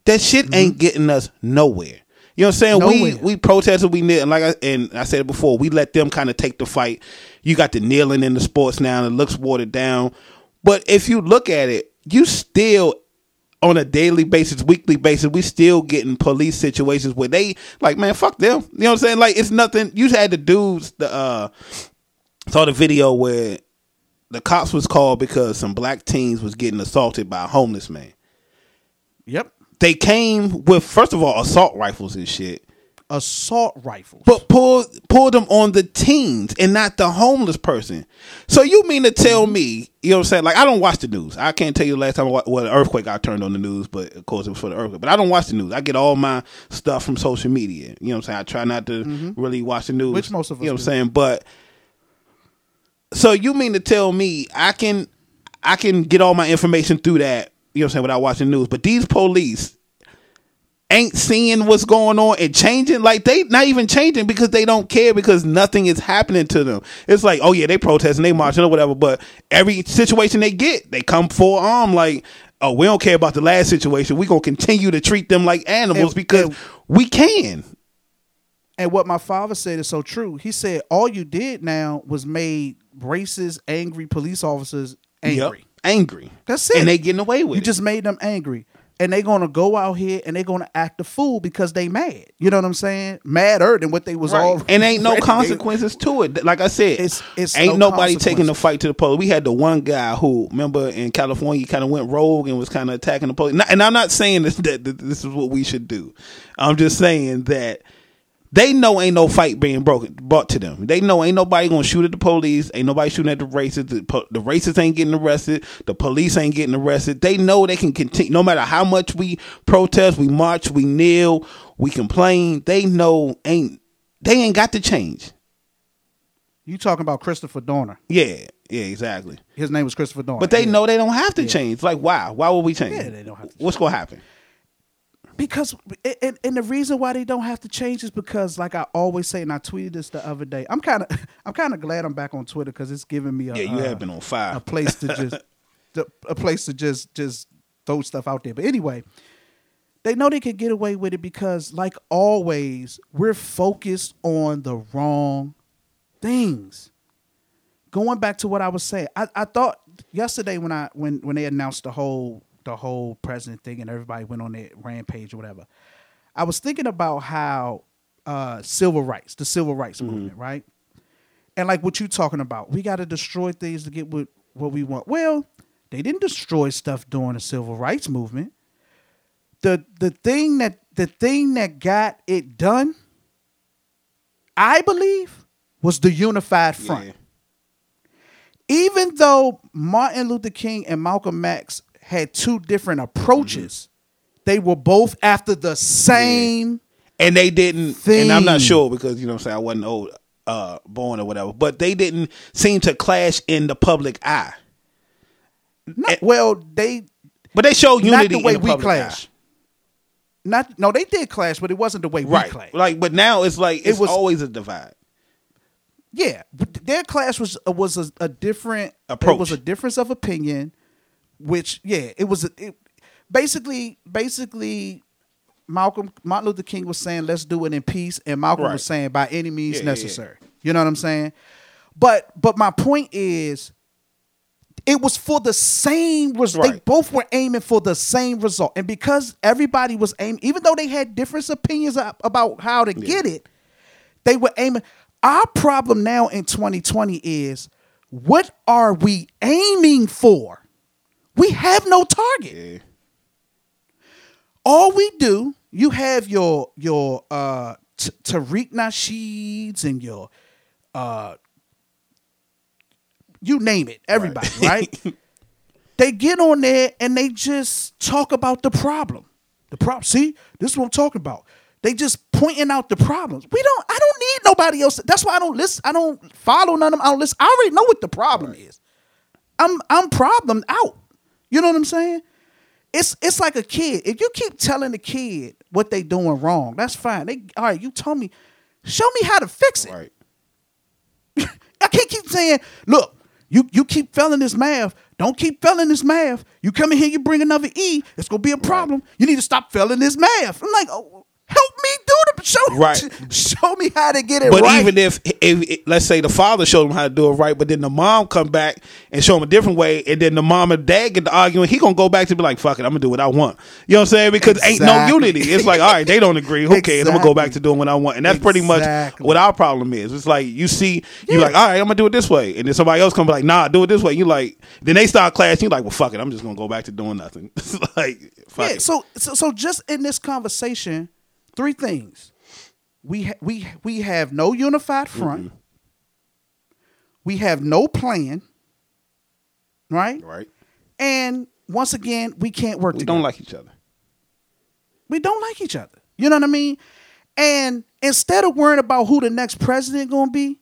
That shit ain't getting us nowhere. You know what I'm saying? We Mm-hmm. Nowhere. we protested, we kneel, and like I and I said it before, we let them kind of take the fight. You got the kneeling in the sports now, and it looks watered down. But if you look at it, you still on a daily basis, weekly basis, we still getting police situations where they like, man, fuck them. You know what I'm saying? Like it's nothing. You had the dudes the uh saw the video where the cops was called because some black teens was getting assaulted by a homeless man. Yep. They came with first of all assault rifles and shit. Assault rifles. But pull pulled them on the teens and not the homeless person. So you mean to tell mm-hmm. me, you know what I'm saying? Like I don't watch the news. I can't tell you the last time I wa- well, earthquake I turned on the news, but of course it was for the earthquake. But I don't watch the news. I get all my stuff from social media. You know what I'm saying? I try not to mm-hmm. really watch the news. Which most of us You know what I'm saying? But so you mean to tell me I can I can get all my information through that, you know what I'm saying, without watching the news. But these police ain't seeing what's going on and changing. Like they not even changing because they don't care because nothing is happening to them. It's like, oh yeah, they protesting, they marching or whatever, but every situation they get, they come full arm like, oh, we don't care about the last situation. we gonna continue to treat them like animals And- because and- we can. And what my father said is so true. He said all you did now was made racist, angry police officers angry. Yep. Angry. That's it. And they getting away with You it. You just made them angry. And they're gonna go out here and they're gonna act a fool because they mad. You know what I'm saying? Madder than what they was Right. all and ain't no consequences to it. Like I said, It's- it's ain't no nobody taking the fight to the police. We had the one guy who, remember, in California, kind of went rogue and was kind of attacking the police. And I'm not saying this, that, that this is what we should do. I'm just saying that they know ain't no fight being broken brought to them. They know ain't nobody gonna shoot at the police. Ain't nobody shooting at the racists. The, po- the racists ain't getting arrested. The police ain't getting arrested. They know they can continue. No matter how much we protest, we march, we kneel, we complain. They know ain't they ain't got to change. You talking about Christopher Dorner? Yeah, yeah, exactly. His name was Christopher Dorner. But they Yeah. know they don't have to change. Like, why? Why would we change? Yeah, they don't have to What's gonna happen? Because and, and the reason why they don't have to change is because like I always say and I tweeted this the other day. I'm kind of I'm kind of glad I'm back on Twitter because it's giving me a Yeah, you uh, have been on fire. a place to just to- a place to just just throw stuff out there. But anyway, they know they can get away with it because like always we're focused on the wrong things. Going back to what I was saying, I, I thought yesterday when I when when they announced the whole the whole president thing and everybody went on that rampage or whatever, I was thinking about how uh, civil rights, the civil rights movement, right? And like what you're talking about, we got to destroy things to get what what we want. Well, they didn't destroy stuff during the civil rights movement. The the thing that the thing that got it done, I believe, was the unified front. Yeah. Even though Martin Luther King and Malcolm X had two different approaches, they were both after the same. and they didn't and i'm not sure because you know what i'm saying i wasn't old uh born or whatever but they didn't seem to clash in the public eye No, well, they but they showed not unity the way in the we public clash. eye. Not no, they did clash, but it wasn't the way we right clash. like but now it's like it's was- always a divide Yeah, but their clash was was a, a different Approach. It was a difference of opinion, which yeah, it was a, it, basically basically Malcolm Martin Luther King was saying let's do it in peace, and Malcolm Right. was saying by any means Yeah, yeah, yeah. necessary. You know what I'm saying? But but my point is, it was for the same result. They both were aiming for the same result, and because everybody was aiming, even though they had different opinions about how to get it, they were aiming. Our problem now in 2020 is what are we aiming for? We have no target. yeah All we do, you have your your uh T- Tariq Nasheeds and your uh you name it, everybody, right? they get on there and they just talk about the problem. The problem. See, this is what I'm talking about. They just pointing out the problems. We don't. I don't need nobody else. That's why I don't listen. I don't follow none of them. I don't listen. I already know what the problem is. I'm I'm problem out. You know what I'm saying? It's it's like a kid. If you keep telling the kid what they doing wrong, that's fine. They all right. You told me, show me how to fix it. right I can't keep saying, look, you you keep failing this math. Don't keep failing this math. You come in here, you bring another E, it's gonna be a problem. You need to stop failing this math. I'm like, oh, me show. Right. Show me how to get it right. But right. even if, if, let's say the father showed him how to do it right, but then the mom come back and show him a different way, and then the mom and dad get to arguing, he gonna go back to be like, "Fuck it, I'm gonna do what I want." You know what I'm saying? Because ain't no unity. It's like, all right, they don't agree. Who cares? I'm gonna go back to doing what I want, and that's pretty much what our problem is. It's like you see, you Yeah. like, all right, I'm gonna do it this way, and then somebody else come be like, Nah, do it this way. You like, then they start clashing. You like, well, fuck it, I'm just gonna go back to doing nothing. Like, fuck yeah, it. so, so so just in this conversation, three things. We ha- we we have no unified front. Mm-hmm. We have no plan. Right? right? And once again, we can't work together. We together. don't like each other. we don't like each other. You know what I mean? And instead of worrying about who the next president gonna be,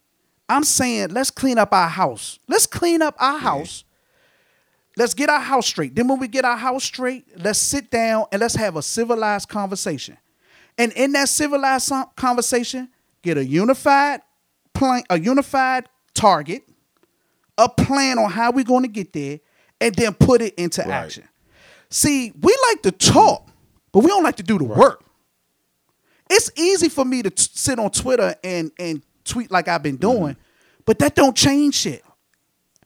I'm saying let's clean up our house. Let's clean up our house. Let's get our house straight. Then when we get our house straight, let's sit down and let's have a civilized conversation. And in that civilized conversation, get a unified plan, a unified target, a plan on how we're going to get there, and then put it into Right. action. See, we like to talk, but we don't like to do the work. It's easy for me to t- sit on Twitter and and tweet like I've been mm-hmm. doing, but that don't change shit.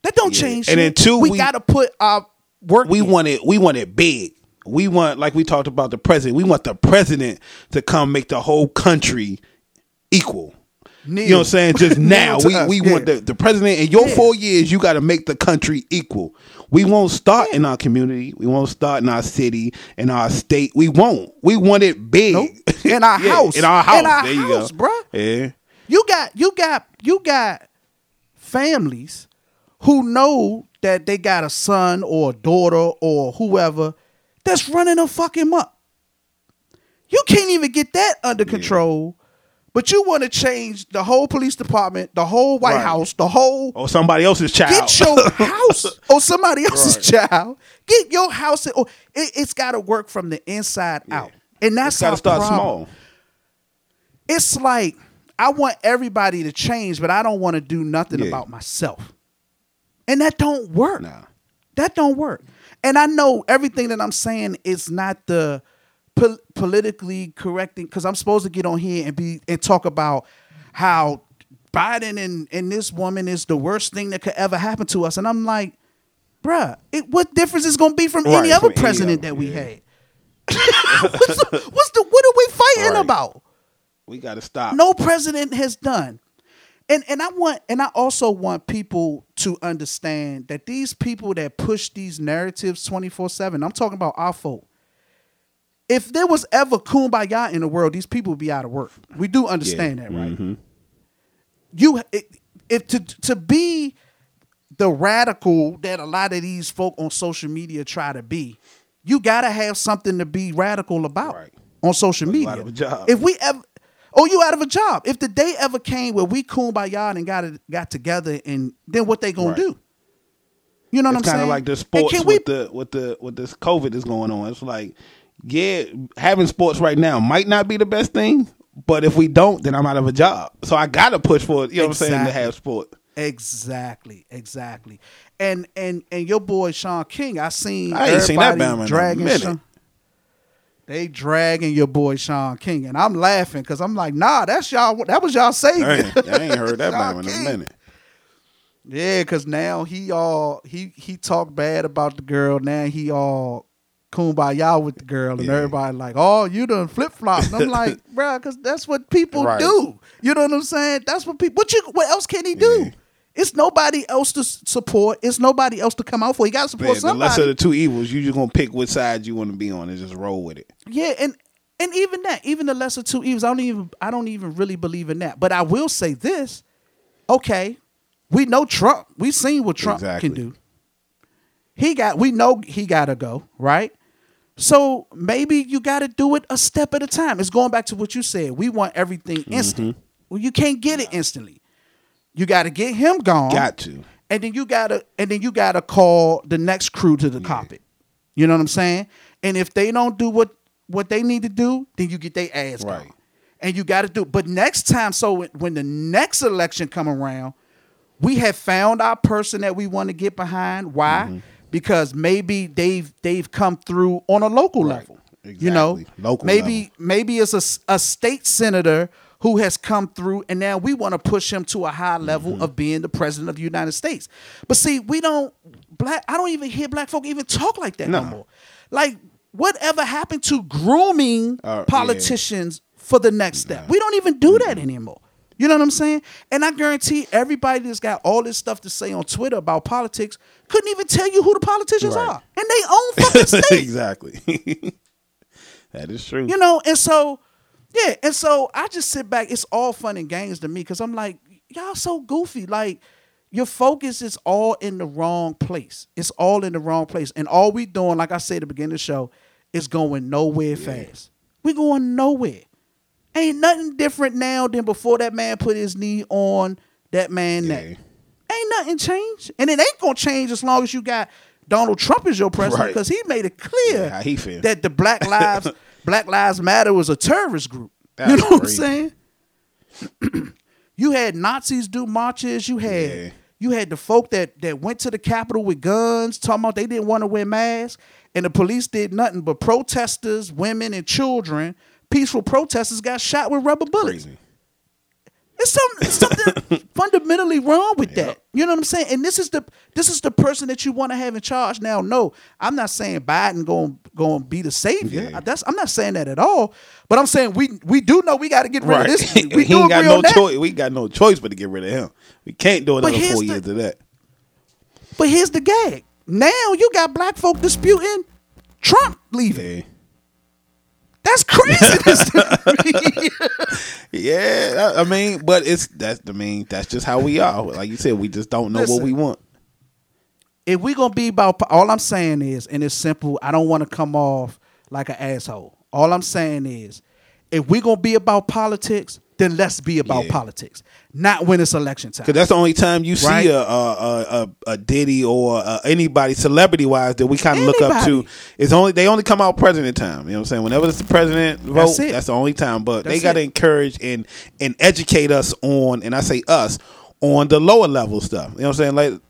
That don't Yeah. change And then shit. two, we, we- gotta put our work. we in. want it we want it big we want like we talked about the president we want the president to come make the whole country equal. Kneel. you know what i'm saying? Just now. We, us, we yeah. want the, the president in your Yeah. four years you got to make the country equal. We won't start in our community. We won't start in our city in our state. We won't. We want it big. Nope. In our Yeah, house. in our house. In our there you house, go bruh. yeah. You got you got you got families who know that they got a son or a daughter or whoever that's running a fucking up. You can't even get that under control But you want to change the whole police department, the whole White Right. House, the whole Or somebody else's child. Get your house or somebody else's Right. child. Get your house. Or it, it's got to work from the inside out, and that's got to start problem. small. It's like I want everybody to change, but I don't want to do nothing Yeah. about myself, and that don't work. Nah. That don't work. And I know everything that I'm saying is not the pol- politically correcting because I'm supposed to get on here and be and talk about how Biden and, and this woman is the worst thing that could ever happen to us. And I'm like, bruh, it, what difference is going to be from any Right, other from any president other, that we yeah. had? what's, the, what's the what are we fighting Right. about? We got to stop. no president has done. And and I want and I also want people to understand that these people that push these narratives 24/7, I'm talking about our folk. If there was ever kumbaya in the world, these people would be out of work. We do understand that, right? Mm-hmm. You if to to be the radical that a lot of these folk on social media try to be, you got to have something to be radical about Right. on social media. of a job. If we ever, oh, you out of a job. If the day ever came where we kumbaya and got it, got together, and then what they gonna Right. do? You know what it's I'm saying? kind of like the sports can we- with the with the with this COVID is going on. It's like, yeah, having sports right now might not be the best thing, but if we don't, then I'm out of a job. So I gotta push for it. You know what I'm saying to have sport. Exactly, exactly. And and and your boy Shaun King, I seen I ain't seen that Bama in a dragging minute. Sean. They dragging your boy Shaun King, and I'm laughing because I'm like, nah, that's y'all. That was y'all savior. Dang, I ain't heard that Bama in a minute. Yeah, cause now he all he he talked bad about the girl. Now he all kumbaya with the girl, and Yeah. everybody like, oh, you done flip flop. And I'm like, bruh, cause that's what people Right. do. You know what I'm saying? That's what people. What you? What else can he do? Yeah. It's nobody else to support. It's nobody else to come out for. You got to support Man, the lesser of the two evils, you just gonna pick which side you want to be on and just roll with it. Yeah, and and even that, even the lesser two evils, I don't even I don't even really believe in that. But I will say this: okay, we know Trump. We've seen what Trump Exactly. can do. He got. We know he got to go right. So maybe you got to do it a step at a time. It's going back to what you said. We want everything Mm-hmm. instant. Well, you can't get it instantly. You got to get him gone Got to. and then you gotta and then you gotta call the next crew to the carpet. You know what I'm saying? And if they don't do what what they need to do, then you get their ass Right. gone. And you got to do. But next time, so when- the next election come around, we have found our person that we want to get behind. Why? Mm-hmm. Because maybe they've they've come through on a local Right. level. You know, Local maybe level. maybe it's a, a state senator who has come through and now we want to push him to a high level Mm-hmm. of being the president of the United States. But see, we don't black I don't even hear black folk even talk like that no, No. more. Like whatever happened to grooming Uh, yeah. politicians for the next step? We don't even do that anymore. You know what I'm saying? And I guarantee everybody that's got all this stuff to say on Twitter about politics couldn't even tell you who the politicians Right. are. And they own fucking states. exactly. that is true. You know, and so yeah, and so I just sit back. It's all fun and games to me because I'm like, y'all so goofy. Like your focus is all in the wrong place. It's all in the wrong place, and all we doing, like I said at the beginning of the show, is going nowhere fast. We going nowhere. Ain't nothing different now than before that man put his knee on that man neck. Ain't nothing changed, and it ain't gonna change as long as you got Donald Trump as your president Right. because he made it clear Yeah, he that the Black Lives Black Lives Matter was a terrorist group. That's you know what I'm saying? you had Nazis do marches. You had Yeah. you had the folk that that went to the Capitol with guns, talking about they didn't want to wear masks, and the police did nothing but protesters, women, and children. Peaceful protesters got shot with rubber bullets. Crazy. It's something, it's something fundamentally wrong with that. You know what I'm saying? And this is the this is the person that you want to have in charge. Now, no, I'm not saying Biden going going to be the savior. Yeah. That's I'm not saying that at all. But I'm saying we we do know we got to get rid Right. of this. he We do ain't got no choice. We got no choice but to get rid of him. We can't do another four the- years of that. But here's the gag. Now you got black folk disputing Trump leaving. Yeah. That's craziness. Yeah, I I mean, but it's that's I mean that's just how we are. Like you said, we just don't know Listen. what we want. if we gonna be about all I'm saying is, and it's simple, I don't want to come off like an asshole. All I'm saying is, if we gonna be about politics, then let's be about Yeah. politics. Not when it's election time. Because that's the only time you see a, a, a, a Diddy or uh anybody celebrity wise that we kind of look up to. It's only they only come out president time. You know what I'm saying? Whenever it's the president vote, That's that's, the only time. But they got to encourage and and educate us on, and I say us on the lower level stuff. You know what I'm saying? Like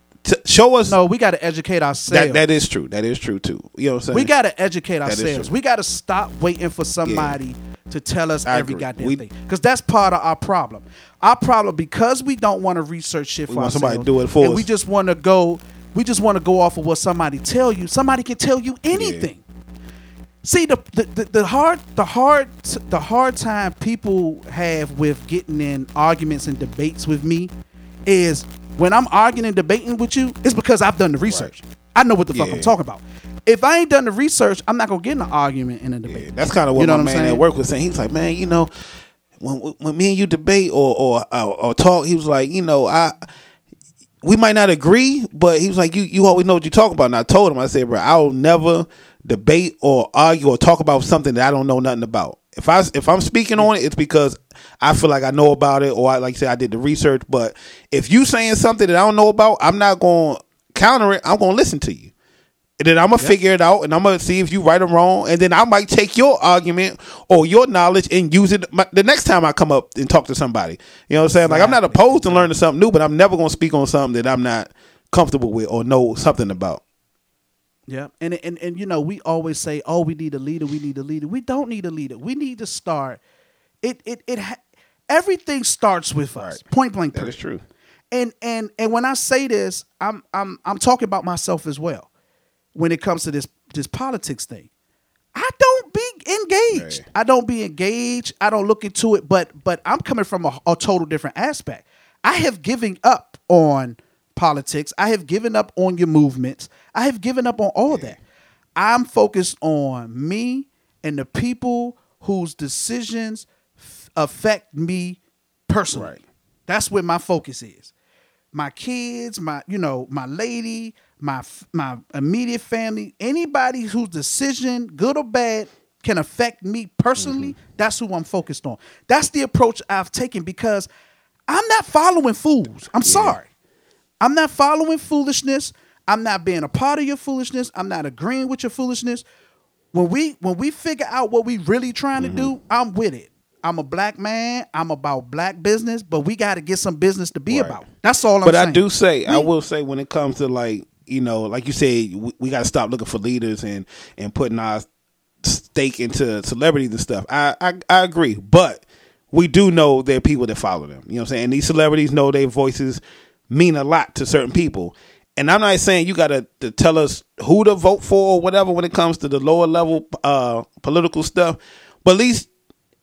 show us. No, we got to educate ourselves. that that is true. That is true too. You know what I'm saying? we got to educate ourselves. We got to stop waiting for somebody to tell us I every agree. goddamn We- thing. Because that's part of our problem. Our problem because we don't want to research shit for want somebody to do it for and us. we just want to go. We just want to go off of what somebody tell you. Somebody can tell you anything. See the, the the the hard the hard the hard time people have with getting in arguments and debates with me is when I'm arguing and debating with you, it's because I've done the research. I know what the fuck Yeah. I'm talking about. If I ain't done the research, I'm not gonna get in an argument in a debate. Yeah, that's kind of what You know my what I'm man saying? at work was saying. He was like, man, you know, when when me and you debate or or or, or talk, he was like, you know, I we might not agree, but he was like, you you always know what you're talking about. And I told him, I said, bro, I'll never debate or argue or talk about something that I don't know nothing about. If I if I'm speaking on it, it's because I feel like I know about it, or I like I said I did the research. But if you saying something that I don't know about, I'm not going to counter it. I'm going to listen to you. And then I'm gonna figure it out, and I'm gonna see if you right or wrong, and then I might take your argument or your knowledge and use it my, the next time I come up and talk to somebody. You know what I'm saying? Like I'm not opposed to learning something new, but I'm never gonna speak on something that I'm not comfortable with or know something about. Yeah, and and and you know we always say, "Oh, we need a leader. We need a leader." We don't need a leader. We need to start. It it it. Ha- everything starts with us. Point blank. That is period. true. And and and when I say this, I'm I'm I'm talking about myself as well. When it comes to this this politics thing, I don't be engaged. Right. I don't be engaged. I don't look into it. But but I'm coming from a, a total different aspect. I have given up on politics. I have given up on your movements. I have given up on all that. I'm focused on me and the people whose decisions f- affect me personally. Right. That's where my focus is. My kids, my you know, my lady, my my immediate family, anybody whose decision, good or bad, can affect me personally. Mm-hmm. That's who I'm focused on. That's the approach I've taken because I'm not following fools. I'm sorry. I'm not following foolishness. I'm not being a part of your foolishness. I'm not agreeing with your foolishness. When we when we figure out what we really trying to mm-hmm. do, I'm with it. I'm a black man. I'm about black business, but we got to get some business to be Right. about. That's all I'm saying. but saying. I do say, I will say, when it comes to like you know, like you said, we, we got to stop looking for leaders and and putting our stake into celebrities and stuff. I, I I agree, but we do know there are people that follow them. You know what I'm saying? And these celebrities know their voices mean a lot to certain people. And I'm not saying you got to tell us who to vote for or whatever when it comes to the lower level uh, political stuff, but at least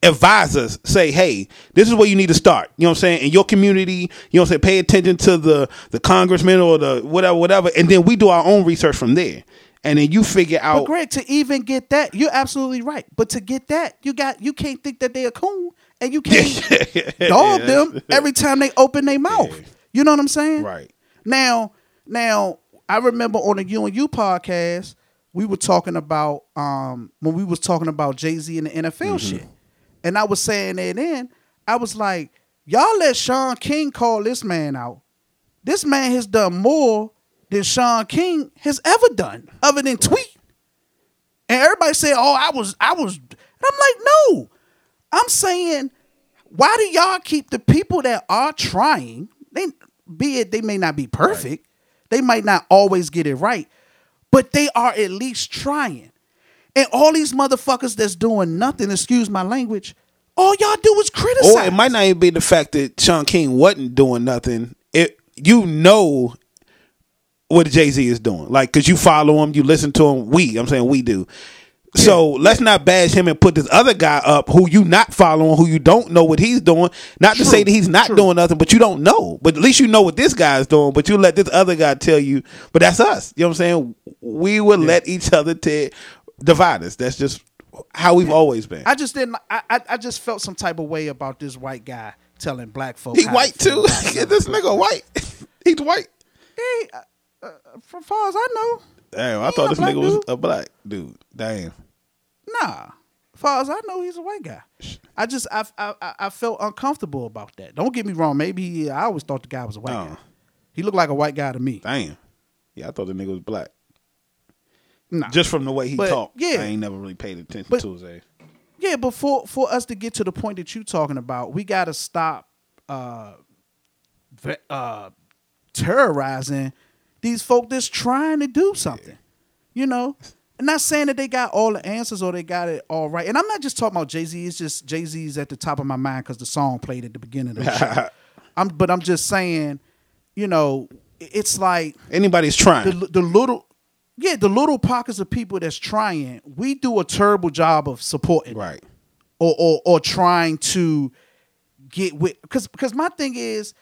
advise us, say, hey, this is where you need to start. You know what I'm saying? In your community, you know what I'm saying? Pay attention to the the congressman or the whatever, whatever, and then we do our own research from there. And then you figure out But Greg, to even get that, you're absolutely right. But to get that, you got you can't think that they're a coon, and you can't dog them every time they open their mouth. You know what I'm saying? Right. Now, now I remember on the U and U podcast, we were talking about um when we was talking about Jay Z and the NFL shit, and I was saying that then I was like, y'all let Shaun King call this man out. This man has done more than Shaun King has ever done, other than tweet. And everybody said, "Oh, I was, I was." And I'm like, no. I'm saying, why do y'all keep the people that are trying? They, be it they may not be perfect, they might not always get it right, but they are at least trying. And all these motherfuckers that's doing nothing, excuse my language, all y'all do is criticize. or it might not even be the fact that Shaun King wasn't doing nothing. It you know what Jay Z is doing, like because you follow him, you listen to him. We, I'm saying we do. So let's not bash him and put this other guy up who you not following, who you don't know what he's doing. Not to say that he's not true. doing nothing, but you don't know. But at least you know what this guy's doing. But you let this other guy tell you. But that's us. You know what I'm saying? We would let each other te- divide us. That's just how we've always been. I just didn't. I, I I just felt some type of way about this white guy telling black folks. He white too. this nigga white. He's white. Hey, uh, uh, from far as I know, Damn, I thought this nigga was a black dude. Damn. nah. far as I know, he's a white guy. I just I I, I felt uncomfortable about that. Don't get me wrong. Maybe he, I always thought the guy was a white guy. He looked like a white guy to me. Damn. Yeah, I thought the nigga was black. Nah. Just from the way he But, talked. yeah. I ain't never really paid attention But- to his ass. Yeah, but for for us to get to the point that you're talking about, we got to stop uh, uh, terrorizing these folk that's trying to do something. You know, I'm not saying that they got all the answers or they got it all right. And I'm not just talking about Jay Z. It's just Jay Z's at the top of my mind because the song played at the beginning of the show. I'm, but I'm just saying, you know, it's like Anybody's trying. the the little yeah the little pockets of people that's trying we do a terrible job of supporting right. or or, or trying to get with because because my thing is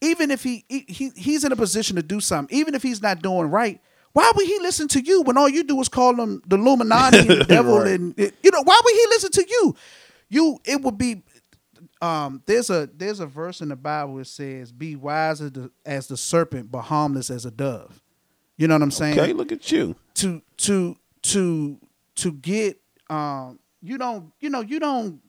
even if he, he he he's in a position to do something even if he's not doing right why would he listen to you when all you do is call him the Illuminati and the devil Right. and you know why would he listen to you you it would be um there's a there's a verse in the Bible that says be wise as the, as the serpent but harmless as a dove you know what I'm saying Okay, look at you. to to to to get um you don't you know you don't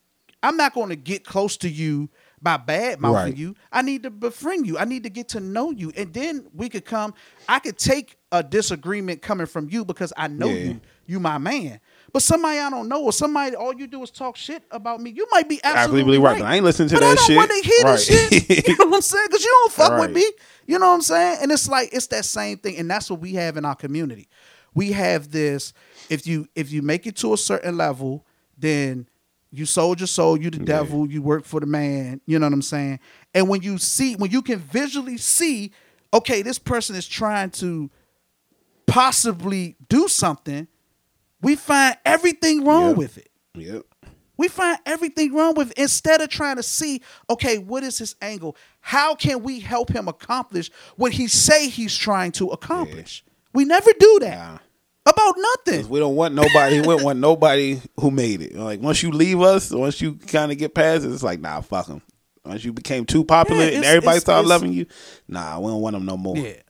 I'm not going to get close to you by bad mouthing Right. you. I need to befriend you. I need to get to know you, and then we could come. I could take a disagreement coming from you because I know Yeah. you. You my man. But somebody I don't know, or somebody all you do is talk shit about me. You might be absolutely, Absolutely right, but I ain't listening to but that I don't shit. want to hear Right. shit. You know what I'm saying? Because you don't fuck with me. You know what I'm saying? And it's like it's that same thing, and that's what we have in our community. We have this. If you if you make it to a certain level, then you sold your soul. You the devil. You work for the man. You know what I'm saying? And when you see, when you can visually see, okay, this person is trying to possibly do something, we find everything wrong Yep. with it. Yep. We find everything wrong with it. instead of trying to see, okay, what is his angle? How can we help him accomplish what he say he's trying to accomplish? We never do that Nah. about nothing. We don't want nobody. we don't want nobody who made it. Like once you leave us, once you kind of get past it, it's like nah, fuck them. Once you became too popular Yeah, and everybody started loving you, nah, we don't want them no more. Yeah.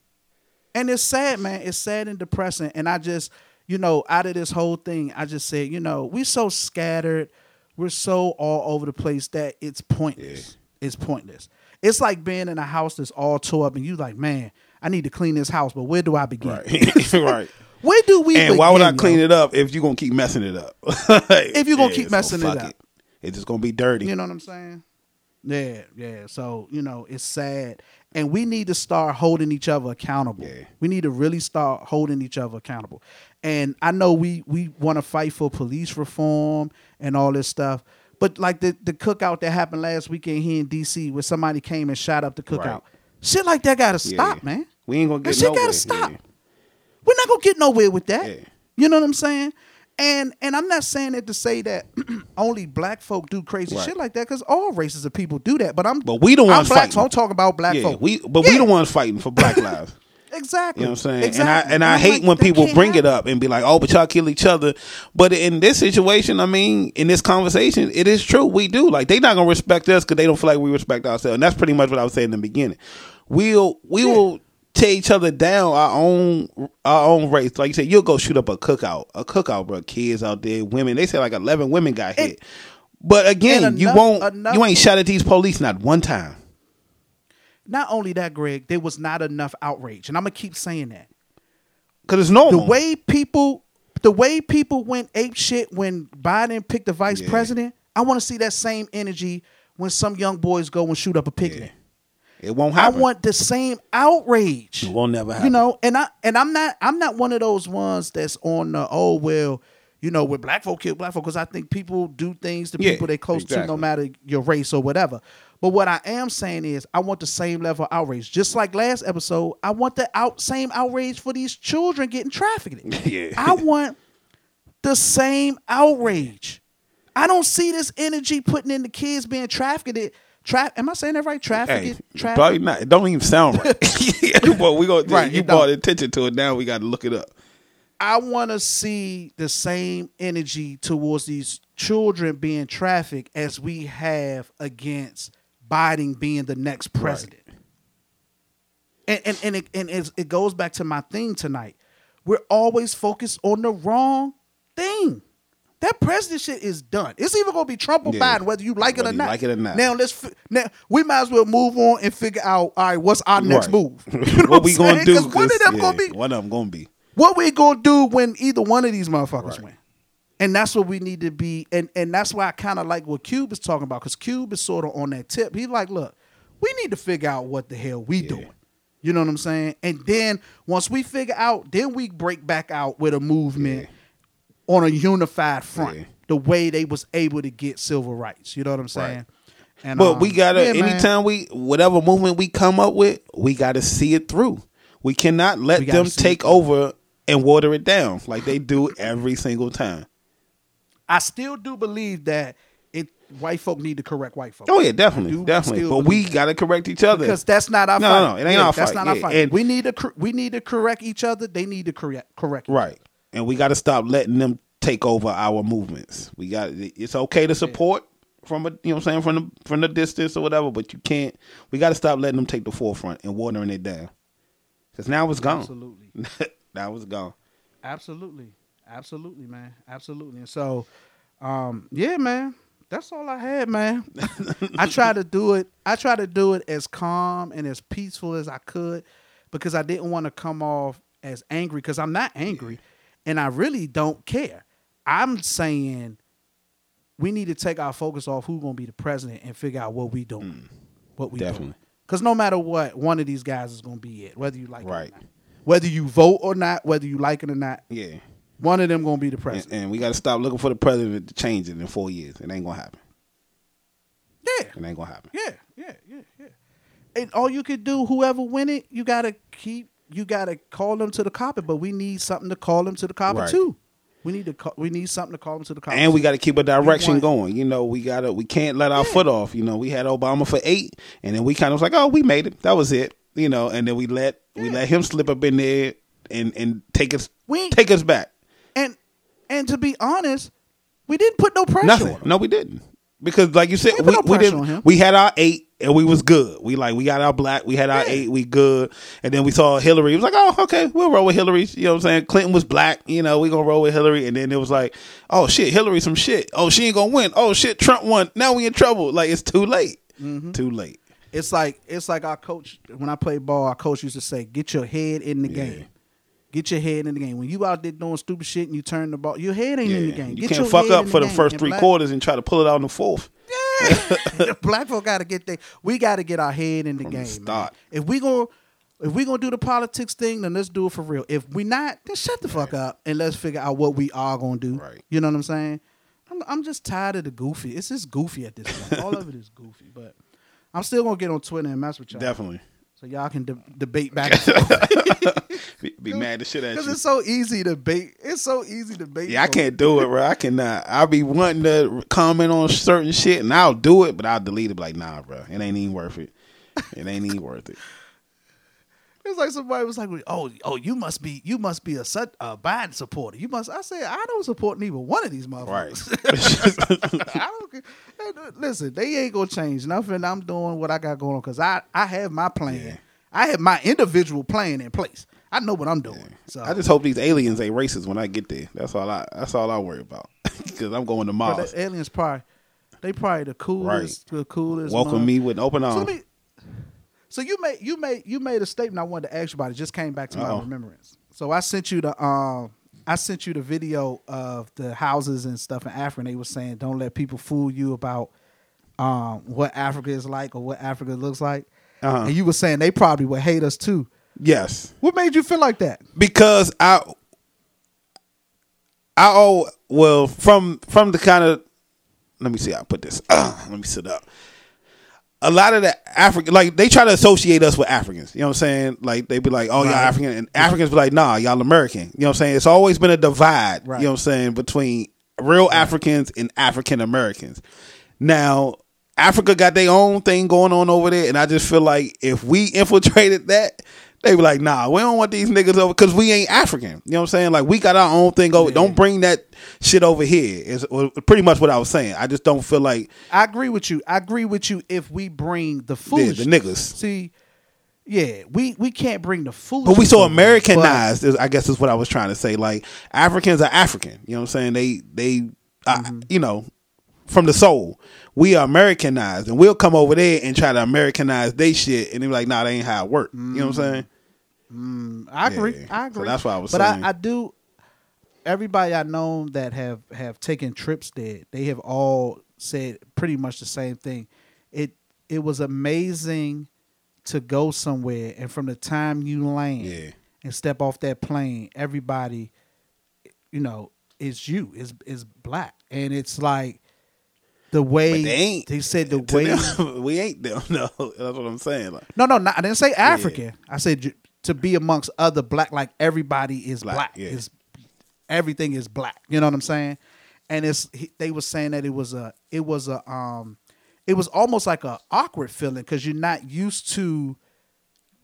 And it's sad, man. It's sad and depressing. And I just, you know, out of this whole thing, I just said, you know, we're so scattered, we're so all over the place that it's pointless. It's pointless. It's like being in a house that's all tore up, and you like, man, I need to clean this house, but where do I begin? Right. right. Where do we? And why would I clean yo? it up if you're gonna keep messing it up? If you're gonna keep messing it fuck up. it's just gonna be dirty. You know what I'm saying? Yeah, yeah. So you know, it's sad, and we need to start holding each other accountable. Yeah. We need to really start holding each other accountable. And I know we we want to fight for police reform and all this stuff, but like the the cookout that happened last weekend here in D.C., where somebody came and shot up the cookout, Right. shit like that got to Yeah. stop, man. We ain't gonna get That shit nowhere. gotta stop. Yeah. We're not gonna get nowhere with that. You know what I'm saying? And and I'm not saying it to say that only black folk do crazy Right. shit like that, because all races of people do that. But I'm But we I'm ones black, fighting. so I'm talking about black Yeah, folk. we but we the ones fighting for Black lives. Exactly. You know what I'm saying? Exactly. And I and I hate like, when people bring it up and be like, "Oh, but y'all kill each other." But in this situation, I mean, in this conversation, it is true. We do. Like they not gonna respect us because they don't feel like we respect ourselves. And that's pretty much what I was saying in the beginning. We'll we Yeah. will tear each other down our own our own race. Like you said, you'll go shoot up a cookout, a cookout, bro. Kids out there, women. They say like eleven women got hit. but again, and you won't. enough- you ain't shot at these police not one time. Not only that, Greg, there was not enough outrage, and I'm gonna keep saying that. Because it's normal. The way people, the way people went ape shit when Biden picked the vice Yeah. president, I want to see that same energy when some young boys go and shoot up a picnic. it won't happen. I want the same outrage. It won't never happen. You know, and I and I'm not I'm not one of those ones that's on the oh well, you know, with black folk kill black folk because I think people do things to Yeah, people they close to no matter your race or whatever. But what I am saying is I want the same level of outrage. Just like last episode, I want the out same outrage for these children getting trafficked. Yeah. I want the same outrage. I don't see this energy putting in the kids being trafficked. Tra- am I saying that right? Hey, probably not. It don't even sound right. but we gonna Right, you brought attention to it. Now we got to look it up. I want to see the same energy towards these children being trafficked as we have against Biden being the next president. And and and it, and it's- it goes back to my thing tonight. We're always focused on the wrong thing. That president shit is done. It's either gonna be Trump or Yeah. Biden, whether you like it or not. like it or not. Now let's fi- now we might as well move on and figure out. All right, what's our next Right. move? You know what we I'm gonna do? 'Cause One of them yeah, gonna be One of them gonna be. what we gonna do when either one of these motherfuckers Right. win? And that's what we need to be, and and that's why I kind of like what Cube is talking about, because Cube is sort of on that tip. He's like, look, we need to figure out what the hell we doing. You know what I'm saying? And then once we figure out, then we break back out with a movement on a unified front, Yeah. the way they was able to get civil rights. You know what I'm saying? And But um, we gotta yeah, man. anytime we whatever movement we come up with, we gotta see it through. We cannot let We them take over and water it down like they do every single time. I still do believe that it white folk need to correct white folk. Oh yeah, definitely, definitely. But we gotta correct each other because that's not our No, fight. no, it ain't our fault. That's fight, not our yeah, fight. and- we need to we need to correct each other. They need to correct correct. right, and we gotta stop letting them take over our movements. We got it's okay to support from a you know what I'm saying from the from the distance or whatever, but you can't. We gotta stop letting them take the forefront and watering it down. Because now it's gone. Absolutely. now it's gone. Absolutely. Absolutely, man. Absolutely. And so, um, yeah, man. That's all I had, man. I try to do it. I try to do it as calm and as peaceful as I could because I didn't want to come off as angry because I'm not angry and I really don't care. I'm saying we need to take our focus off who's going to be the president and figure out what we doing. What we Definitely. doing. Because no matter what, one of these guys is going to be it, whether you like it Right. or not. Whether you vote or not, whether you like it or not, Yeah. One of them gonna be the And, president. and we got to stop looking for the president to change it in four years. It ain't gonna happen. yeah, It ain't gonna happen. yeah, yeah, yeah, yeah. And all you could do, whoever win it, you gotta keep, you gotta call them to the carpet. But we need something to call them to the carpet Right. too. We need to, call, we need something to call them to the carpet. And we got to keep a direction want- going. You know, we got to. We can't let our foot off. You know, we had Obama for eight, and then we kind of was like, oh, we made it. That was it. You know, and then we let we let him slip up in there and and take us We- take us back. And to be honest, we didn't put no pressure Nothing. on him. No, we didn't. Because like you said, We we, no we pressure on him. didn't. We had our eight and we was good. We like we got our black. We had our Yeah. eight. We good. And then we saw Hillary. It was like, oh, okay, we'll roll with Hillary. You know what I'm saying? Clinton was black. You know, we gonna roll with Hillary. And then it was like, oh shit, Hillary some shit. Oh, she ain't gonna win. Oh shit, Trump won. Now we in trouble. Like it's too late. Mm-hmm. Too late. It's like it's like our coach when I played ball. Our coach used to say, "Get your head in the game." Get your head in the game. When you out there doing stupid shit and you turn the ball, your head ain't in the Yeah. game. You Get can't your fuck up for the game. first three black- quarters and try to pull it out in the fourth. Black folk got to get there. We got to get our head in the From the game. start. Man. If we go, if we gonna do the politics thing, then let's do it for real. If we not, then shut the fuck up and let's figure out what we are gonna do. Right. You know what I'm saying? I'm, I'm just tired of the goofy. It's just goofy at this point. All of it is goofy. But I'm still gonna get on Twitter and mess with y'all. Definitely. So y'all can de- debate back and forth. Be, be mad as shit at you. Because it's so easy to bait. It's so easy to bait. Yeah, I can't do it, bro. I cannot. I'll be wanting to comment on certain shit, and I'll do it, but I'll delete it. Like, nah, bro, it ain't even worth it. It ain't even worth it. It's like somebody was like, "Oh, oh, you must be, you must be a, Sut- a Biden supporter. You must." I said, "I don't support neither one of these motherfuckers." I don't. care. Uh, listen, they ain't gonna change nothing. I'm doing what I got going on because I, I have my plan. Yeah. I have my individual plan in place. I know what I'm doing. So I just hope these aliens ain't racist when I get there. That's all I. That's all I worry about. Because I'm going to Mars. aliens probably, they probably the coolest, the coolest. Welcome me with open So, arms. let me- so you made you made you made a statement I wanted to ask you about. It just came back to my Uh-oh. remembrance. So I sent you the um I sent you the video of the houses and stuff in Africa. And they were saying don't let people fool you about um what Africa is like or what Africa looks like. Uh-huh. And you were saying they probably would hate us too. yes, What made you feel like that? because I. I oh well from from the kind of let me see how I put this. let me sit up. A lot of the African like they try to associate us with Africans. You know what I'm saying? Like they be like, "Oh, y'all African," and Africans be like, "Nah, y'all American." You know what I'm saying? It's always been a divide. Right. You know what I'm saying between real Africans and African Americans. Now, Africa got their own thing going on over there, and I just feel like if we infiltrated that, they were like, "Nah, we don't want these niggas over because we ain't African." You know what I'm saying? Like we got our own thing over. Don't bring that shit over here. Is pretty much what I was saying. I just don't feel like I agree with you. I agree with you if we bring the the, foolish the niggas. See, yeah, we we can't bring the foolish. But we so Americanized, is, I guess is what I was trying to say. Like Africans are African. You know what I'm saying? They they uh, you know, from the soul. We are Americanized, and we'll come over there and try to Americanize they shit, and they be like, "Nah, that ain't how it work." You know what I'm saying? Mm, I agree. Yeah. I So agree. that's what I was but saying. I, I do. Everybody I know that have have taken trips there, they have all said pretty much the same thing. It it was amazing to go somewhere, and from the time you land Yeah. and step off that plane, everybody, you know, is you is is black, and it's like the way they ain't. they said the way them, we ain't them. No, that's what I'm saying. Like, no, no, not, I didn't say African. I said to be amongst other black, like everybody is Black, black. yeah. Is everything is black. You know what I'm saying? And it's he, they were saying that it was a it was a um it was almost like a awkward feeling because you're not used to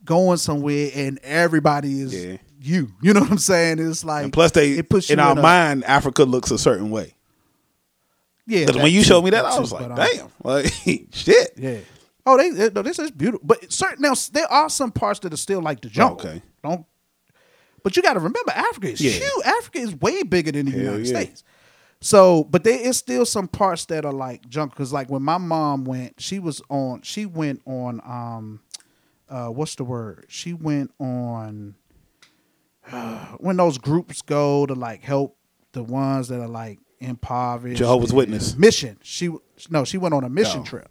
going somewhere and everybody is Yeah. you. You know what I'm saying? It's like and plus, they it puts in our a- mind, Africa looks a certain way. Yeah, Because when you too, showed me that, I too, was like, but, um, damn, like shit. Yeah. Oh, they, they this is beautiful. But certain now there are some parts that are still like the jungle. Okay. Don't. But you got to remember, Africa is Yeah. huge. Africa is way bigger than the Hell United yeah. States. So, but there is still some parts that are like jungle. Because like when my mom went, she was on. She went on. Um, uh, what's the word? She went on. when those groups go to like help the ones that are like impoverished. Jehovah's Witness. mission. She no, she went on a mission Oh. trip,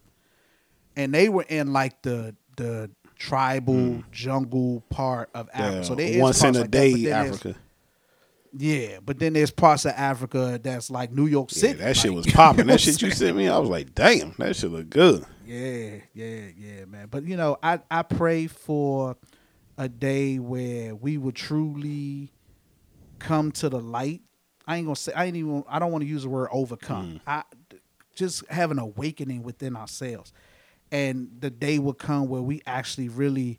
and they were in like the the tribal hmm. jungle part of Africa. so there is once in a like day there's- Africa. Yeah, but then there's parts of Africa that's like New York Yeah, City. that shit like, was popping. That shit you sent me, I was like, damn, that shit look good. Yeah, yeah, yeah, man. But you know, I I pray for a day where we would truly come to the light. I ain't gonna say I ain't even I don't want to use the word overcome. Mm. I just have an awakening within ourselves. And the day will come where we actually really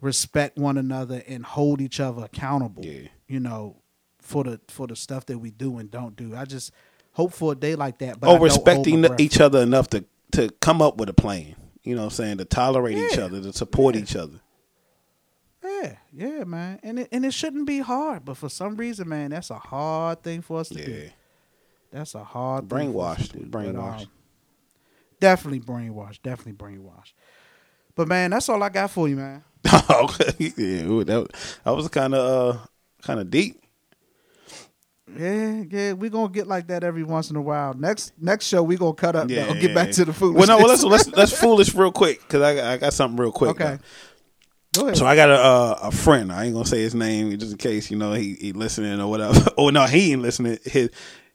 respect one another and hold each other accountable. Yeah. You know, for the for the stuff that we do and don't do. I just hope for a day like that. But oh, I Or don't hold my respecting each other enough to to come up with a plan. You know what I'm saying? To tolerate each other, to support Yeah. each other. Yeah, yeah, man, and it and it shouldn't be hard, but for some reason, man, that's a hard thing for us to do. Yeah. That's a hard thing Brainwashed. to Brainwashed. um, definitely brainwashed. Definitely brainwashed. But man, that's all I got for you, man. okay. Yeah, ooh, that, that was kind of uh, kind of deep. Yeah, yeah, we gonna get like that every once in a while. Next next show, we gonna cut up. Yeah, though. get back yeah. to the food. Well, no, well, let's let's let's foolish real quick because I got- I got something real quick. okay. though. Go ahead. So I got a uh, a friend. I ain't gonna say his name just in case you know he, he listening or whatever. oh no, he ain't listening. His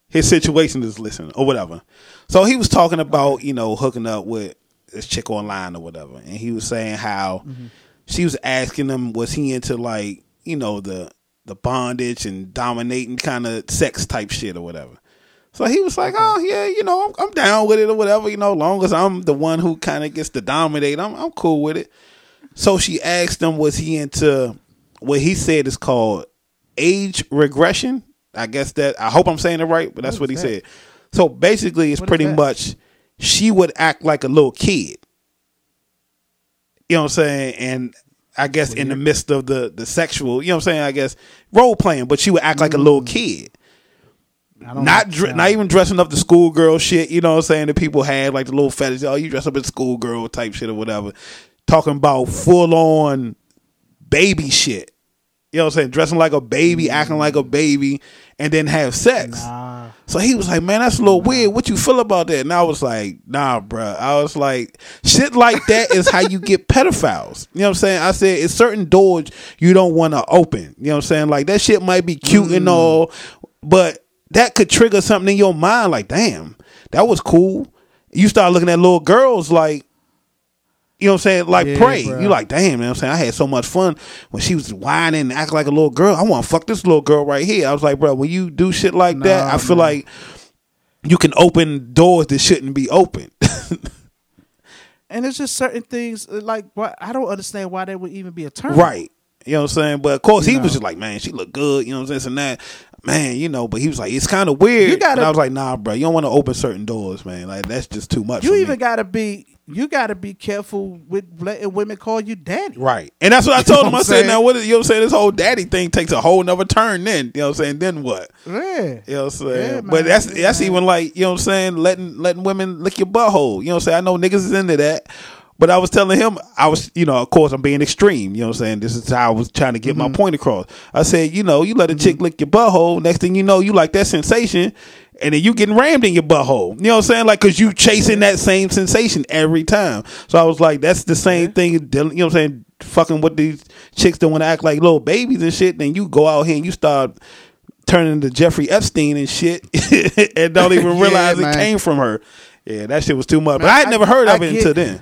his situation is listening or whatever. So he was talking about you know hooking up with this chick online or whatever, and he was saying how she was asking him was he into like you know the the bondage and dominating kind of sex type shit or whatever. So he was like, "Oh yeah, you know, I'm, I'm down with it or whatever. You know, long as I'm the one who kind of gets to dominate, I'm I'm cool with it." So she asked him, was he into what he said is called age regression? I guess that I hope I'm saying it right, but that's What what, he that? said. So basically, it's What pretty much she would act like a little kid. You know what I'm saying? And I guess in the midst of the the sexual, you know what I'm saying? I guess role playing, but she would act like a little mm. kid I don't not know. not even dressing up the schoolgirl shit. You know what I'm saying? That people had like the little fetish. Oh, you dress up as schoolgirl type shit or whatever. Talking about full on baby shit. You know what I'm saying? Dressing like a baby, mm. acting like a baby, and then have sex. Nah. So he was like, "Man, that's a little weird. What you feel about that?" And I was like, "Nah, bro." I was like, "Shit like that is how you get pedophiles." You know what I'm saying? I said it's certain doors you don't want to open. You know what I'm saying? Like that shit might be cute and mm. all, but that could trigger something in your mind. Like, damn, that was cool. You start looking at little girls like. You know what I'm saying? Like Yeah, pray. bruh. You like, damn, you know what I'm saying? I had so much fun when she was whining and acting like a little girl. I want to fuck this little girl right here. I was like, bro, when you do shit like that, Nah, I feel like you can open doors that shouldn't be open. And it's just certain things uh, like I don't understand why that would even be a term. right. You know what I'm saying? But of course, You he was just like, man, she look good. You know what I'm saying? And that. Man, you know, but he was like, it's kind of weird. You gotta- and I was like, nah, bro, you don't want to open certain doors, man. Like that's just too much. You even me. gotta be you gotta be careful with letting women call you daddy. Right. And that's what I You told know him. I I'm said, now what is, you know what I'm saying? This whole daddy thing takes a whole nother turn then. You know what I'm saying? Then what? Yeah. You know what I'm saying? Yeah, but that's that's even like, you know what I'm saying, letting letting women lick your butthole. You know what I'm saying? I know niggas is into that. But I was telling him, I was, you know, of course I'm being extreme. You know what I'm saying? This is how I was trying to get Mm-hmm. my point across. I said, you know, you let a chick lick your butthole, next thing you know, you like that sensation, and then you getting rammed in your butthole. You know what I'm saying? Like, cause you chasing that same sensation every time. So I was like, that's the same thing, you know what I'm saying? Fucking with these chicks that want to act like little babies and shit, then you go out here and you start turning to Jeffrey Epstein and shit and don't even Yeah, realize it came from her. Yeah, that shit was too much. but I had I- never heard of I it get- until then.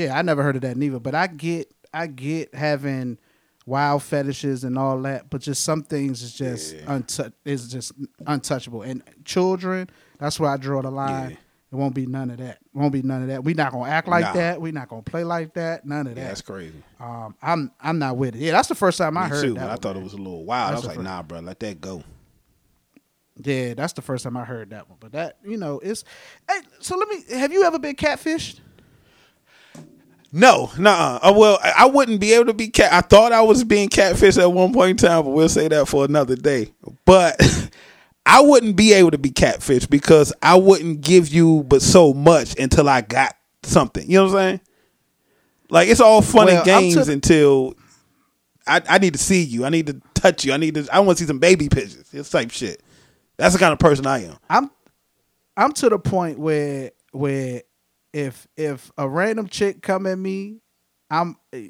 Yeah, I never heard of that neither. But I get I get having wild fetishes and all that, but just some things is just untou- is just untouchable. And children, that's where I draw the line. Yeah. It won't be none of that. Won't be none of that. We not gonna act like Nah. that. We're not gonna play like that. None of Yeah, that. that's crazy. Um, I'm I'm not with it. Yeah, that's the first time I heard too, that. but I one, thought man. it was a little wild. That's I was like, first- nah, bro, let that go. Yeah, that's the first time I heard that one. But that you know it's. Hey, so let me. Have you ever been catfished? No, nah. Uh, well, I, wouldn't be able to be cat. I thought I was being catfished at one point in time, but we'll say that for another day. But I wouldn't be able to be catfished because I wouldn't give you but so much until I got something. You know what I'm saying? Like it's all fun Well, and games to- until I, I need to see you. I need to touch you. I need to. I want to see some baby pictures. This type shit. That's the kind of person I am. I'm I'm to the point where where if if a random chick come at me, I'm eh,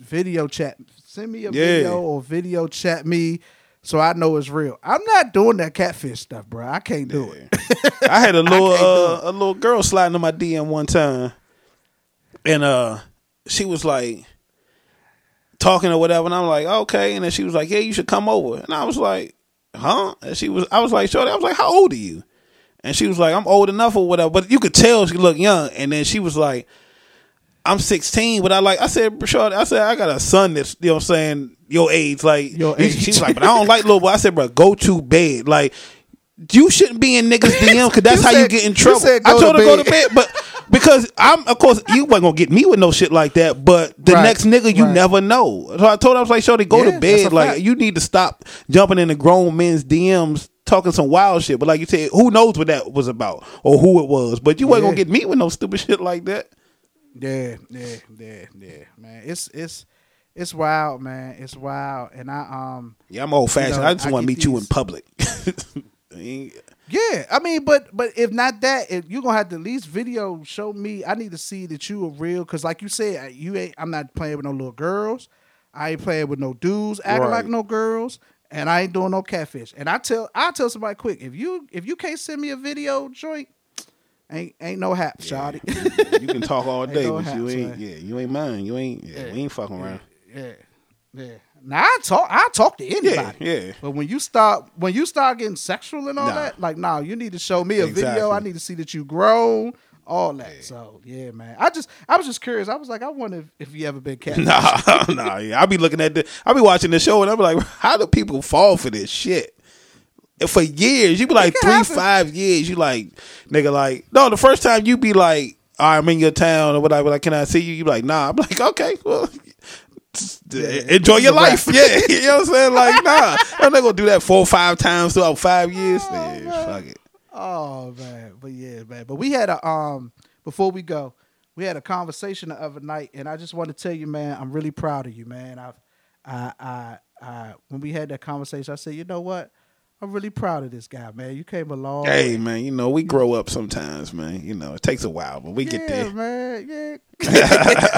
video chat. Send me a Yeah. video or video chat me so I know it's real. I'm not doing that catfish stuff, bro. I can't do it. I had a little uh, a little girl sliding in my DM one time, and uh, she was like talking or whatever, and I'm like, okay, and then she was like, yeah, you should come over, and I was like, huh? And she was, I was like, shorty, I was like, how old are you? And she was like, I'm old enough or whatever, but you could tell she looked young, and then she was like. I'm 16, but I like I said, shorty, I said I got a son that's you know what I'm saying your age, like Your She age. was like, but I don't like little boy. I said, bro, go to bed. Like you shouldn't be in niggas DM because that's how you get in trouble. said I told to her to go to bed. bed, but because I'm, of course, you wasn't gonna get me with no shit like that. But the Right, next nigga, you right. never know. So I told her I was like, "Shorty, go Yeah, to bed. Like fact. you need to stop jumping in the grown men's DMs." Talking some wild shit, but like you said, who knows what that was about or who it was? But you wasn't gonna get me with no stupid shit like that. Yeah, yeah, yeah, yeah, man. It's it's it's wild, man. It's wild, and I um Yeah, I'm old fashioned. You know, I just want to meet you in public. Yeah. I mean, but but if not that, if you're gonna have to at least video show me. I need to see that you are real, because like you said, you ain't. I'm not playing with no little girls. I ain't playing with no dudes acting Right. like no girls, and I ain't doing no catfish. And I tell I tell somebody quick if you if you can't send me a video joint, ain't ain't no hap, shawty. you can talk all day, no but you ain't. Yeah, you ain't mine. You ain't. Yeah, we ain't fucking around. Yeah, yeah. Now I talk, I talk to anybody. yeah. But when you start, when you start getting sexual and all Nah. that, like, nah, you need to show me a video. I need to see that you grown, all that. So yeah, man. I just, I was just curious. I was like, I wonder if, if you ever been cat. Nah, nah. Yeah, I be looking at the. I'll be watching the show and I be like, how do people fall for this shit? And for years, you be like three, happen. five years. You like, nigga, like, no. The first time you be like, "All right, I'm in your town or whatever. Like, can I see you? You be like, nah. I'm like, okay, well. enjoy your life, yeah. You know what I'm saying? Like, nah, I'm not gonna do that four or five times throughout five years. Oh, yeah, fuck it. Oh man, but yeah, man. But we had a um before we go, we had a conversation the other night, and I just want to tell you, man, I'm really proud of you, man. I've I I I when we had that conversation, I said, you know what? I'm really proud of this guy, man. You came along. Hey, man, you know we grow up sometimes, man. You know it takes a while, but we yeah, get there. man. Yeah.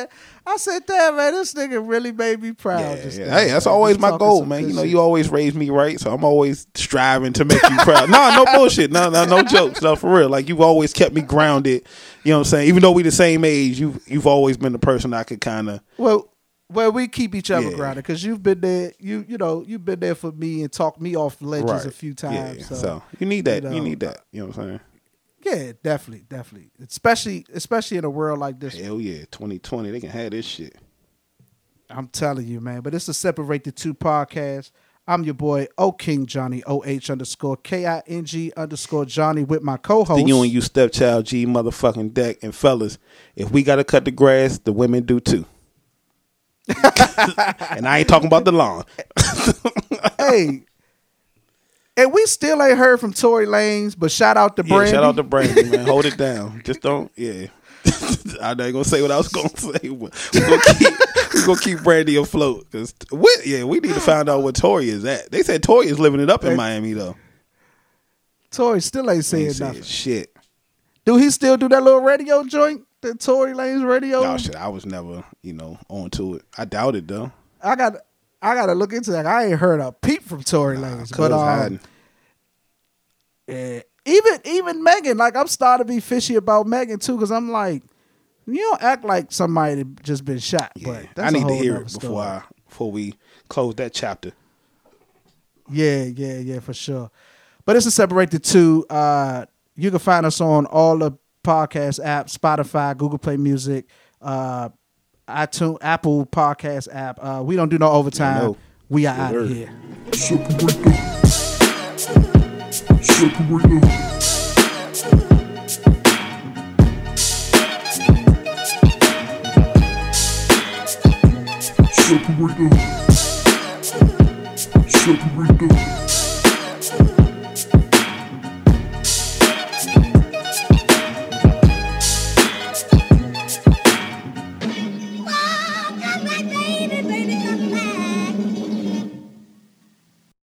I said, yeah. I said, damn, man, this nigga really made me proud. Yeah, yeah. Hey, that's always my goal, man. You know, you always raise me right, so I'm always striving to make you proud. no, no bullshit. No, no, no jokes. No, for real. Like you've always kept me grounded. You know what I'm saying? Even though we the same age, you've you've always been the person I could kind of. Well, well, we keep each other Yeah. grounded because you've been there. You you know you've been there for me and talked me off ledges Right. a few Yeah. times. So, so, you need that. you You, need that. You know what I'm saying? Yeah, definitely, definitely. Especially especially in a world like this. Hell yeah, 2020, they can have this shit. I'm telling you, man. But it's a separate the two podcast. I'm your boy O King Johnny O H underscore K I N G underscore Johnny with my co-host. The you and you stepchild G motherfucking deck and fellas. If we gotta cut the grass, the women do too. and I ain't talking about the lawn. hey, and we still ain't heard from Tory Lanez, but shout out to Brandy. Yeah, shout out to Brandy, man. Hold it down. Just don't, yeah. I ain't gonna say what I was gonna say. But we gonna keep, we gonna keep Brandy afloat because yeah, we need to find out what Tory is at. They said Tory is living it up in Miami though. Tory still ain't saying nothing. Shit. Do he still do that little radio joint? The Tory Lanez radio? No shit. I was never, you know, on to it. I doubt it though. I got I gotta look into that. I ain't heard a peep from Tory nah, Lanez. But um, yeah, even even Megan, like I'm starting to be fishy about Megan too, because I'm like, you don't act like somebody just been shot. Yeah, but I need to hear it before I before we close that chapter. Yeah, yeah, yeah, for sure. But it's a separate the two. Uh, you can find us on all the podcast apps, Spotify, Google Play Music, uh, iTunes, Apple Podcast app. Uh, we don't do no overtime. We are out of here. Separator. Separator. Separator.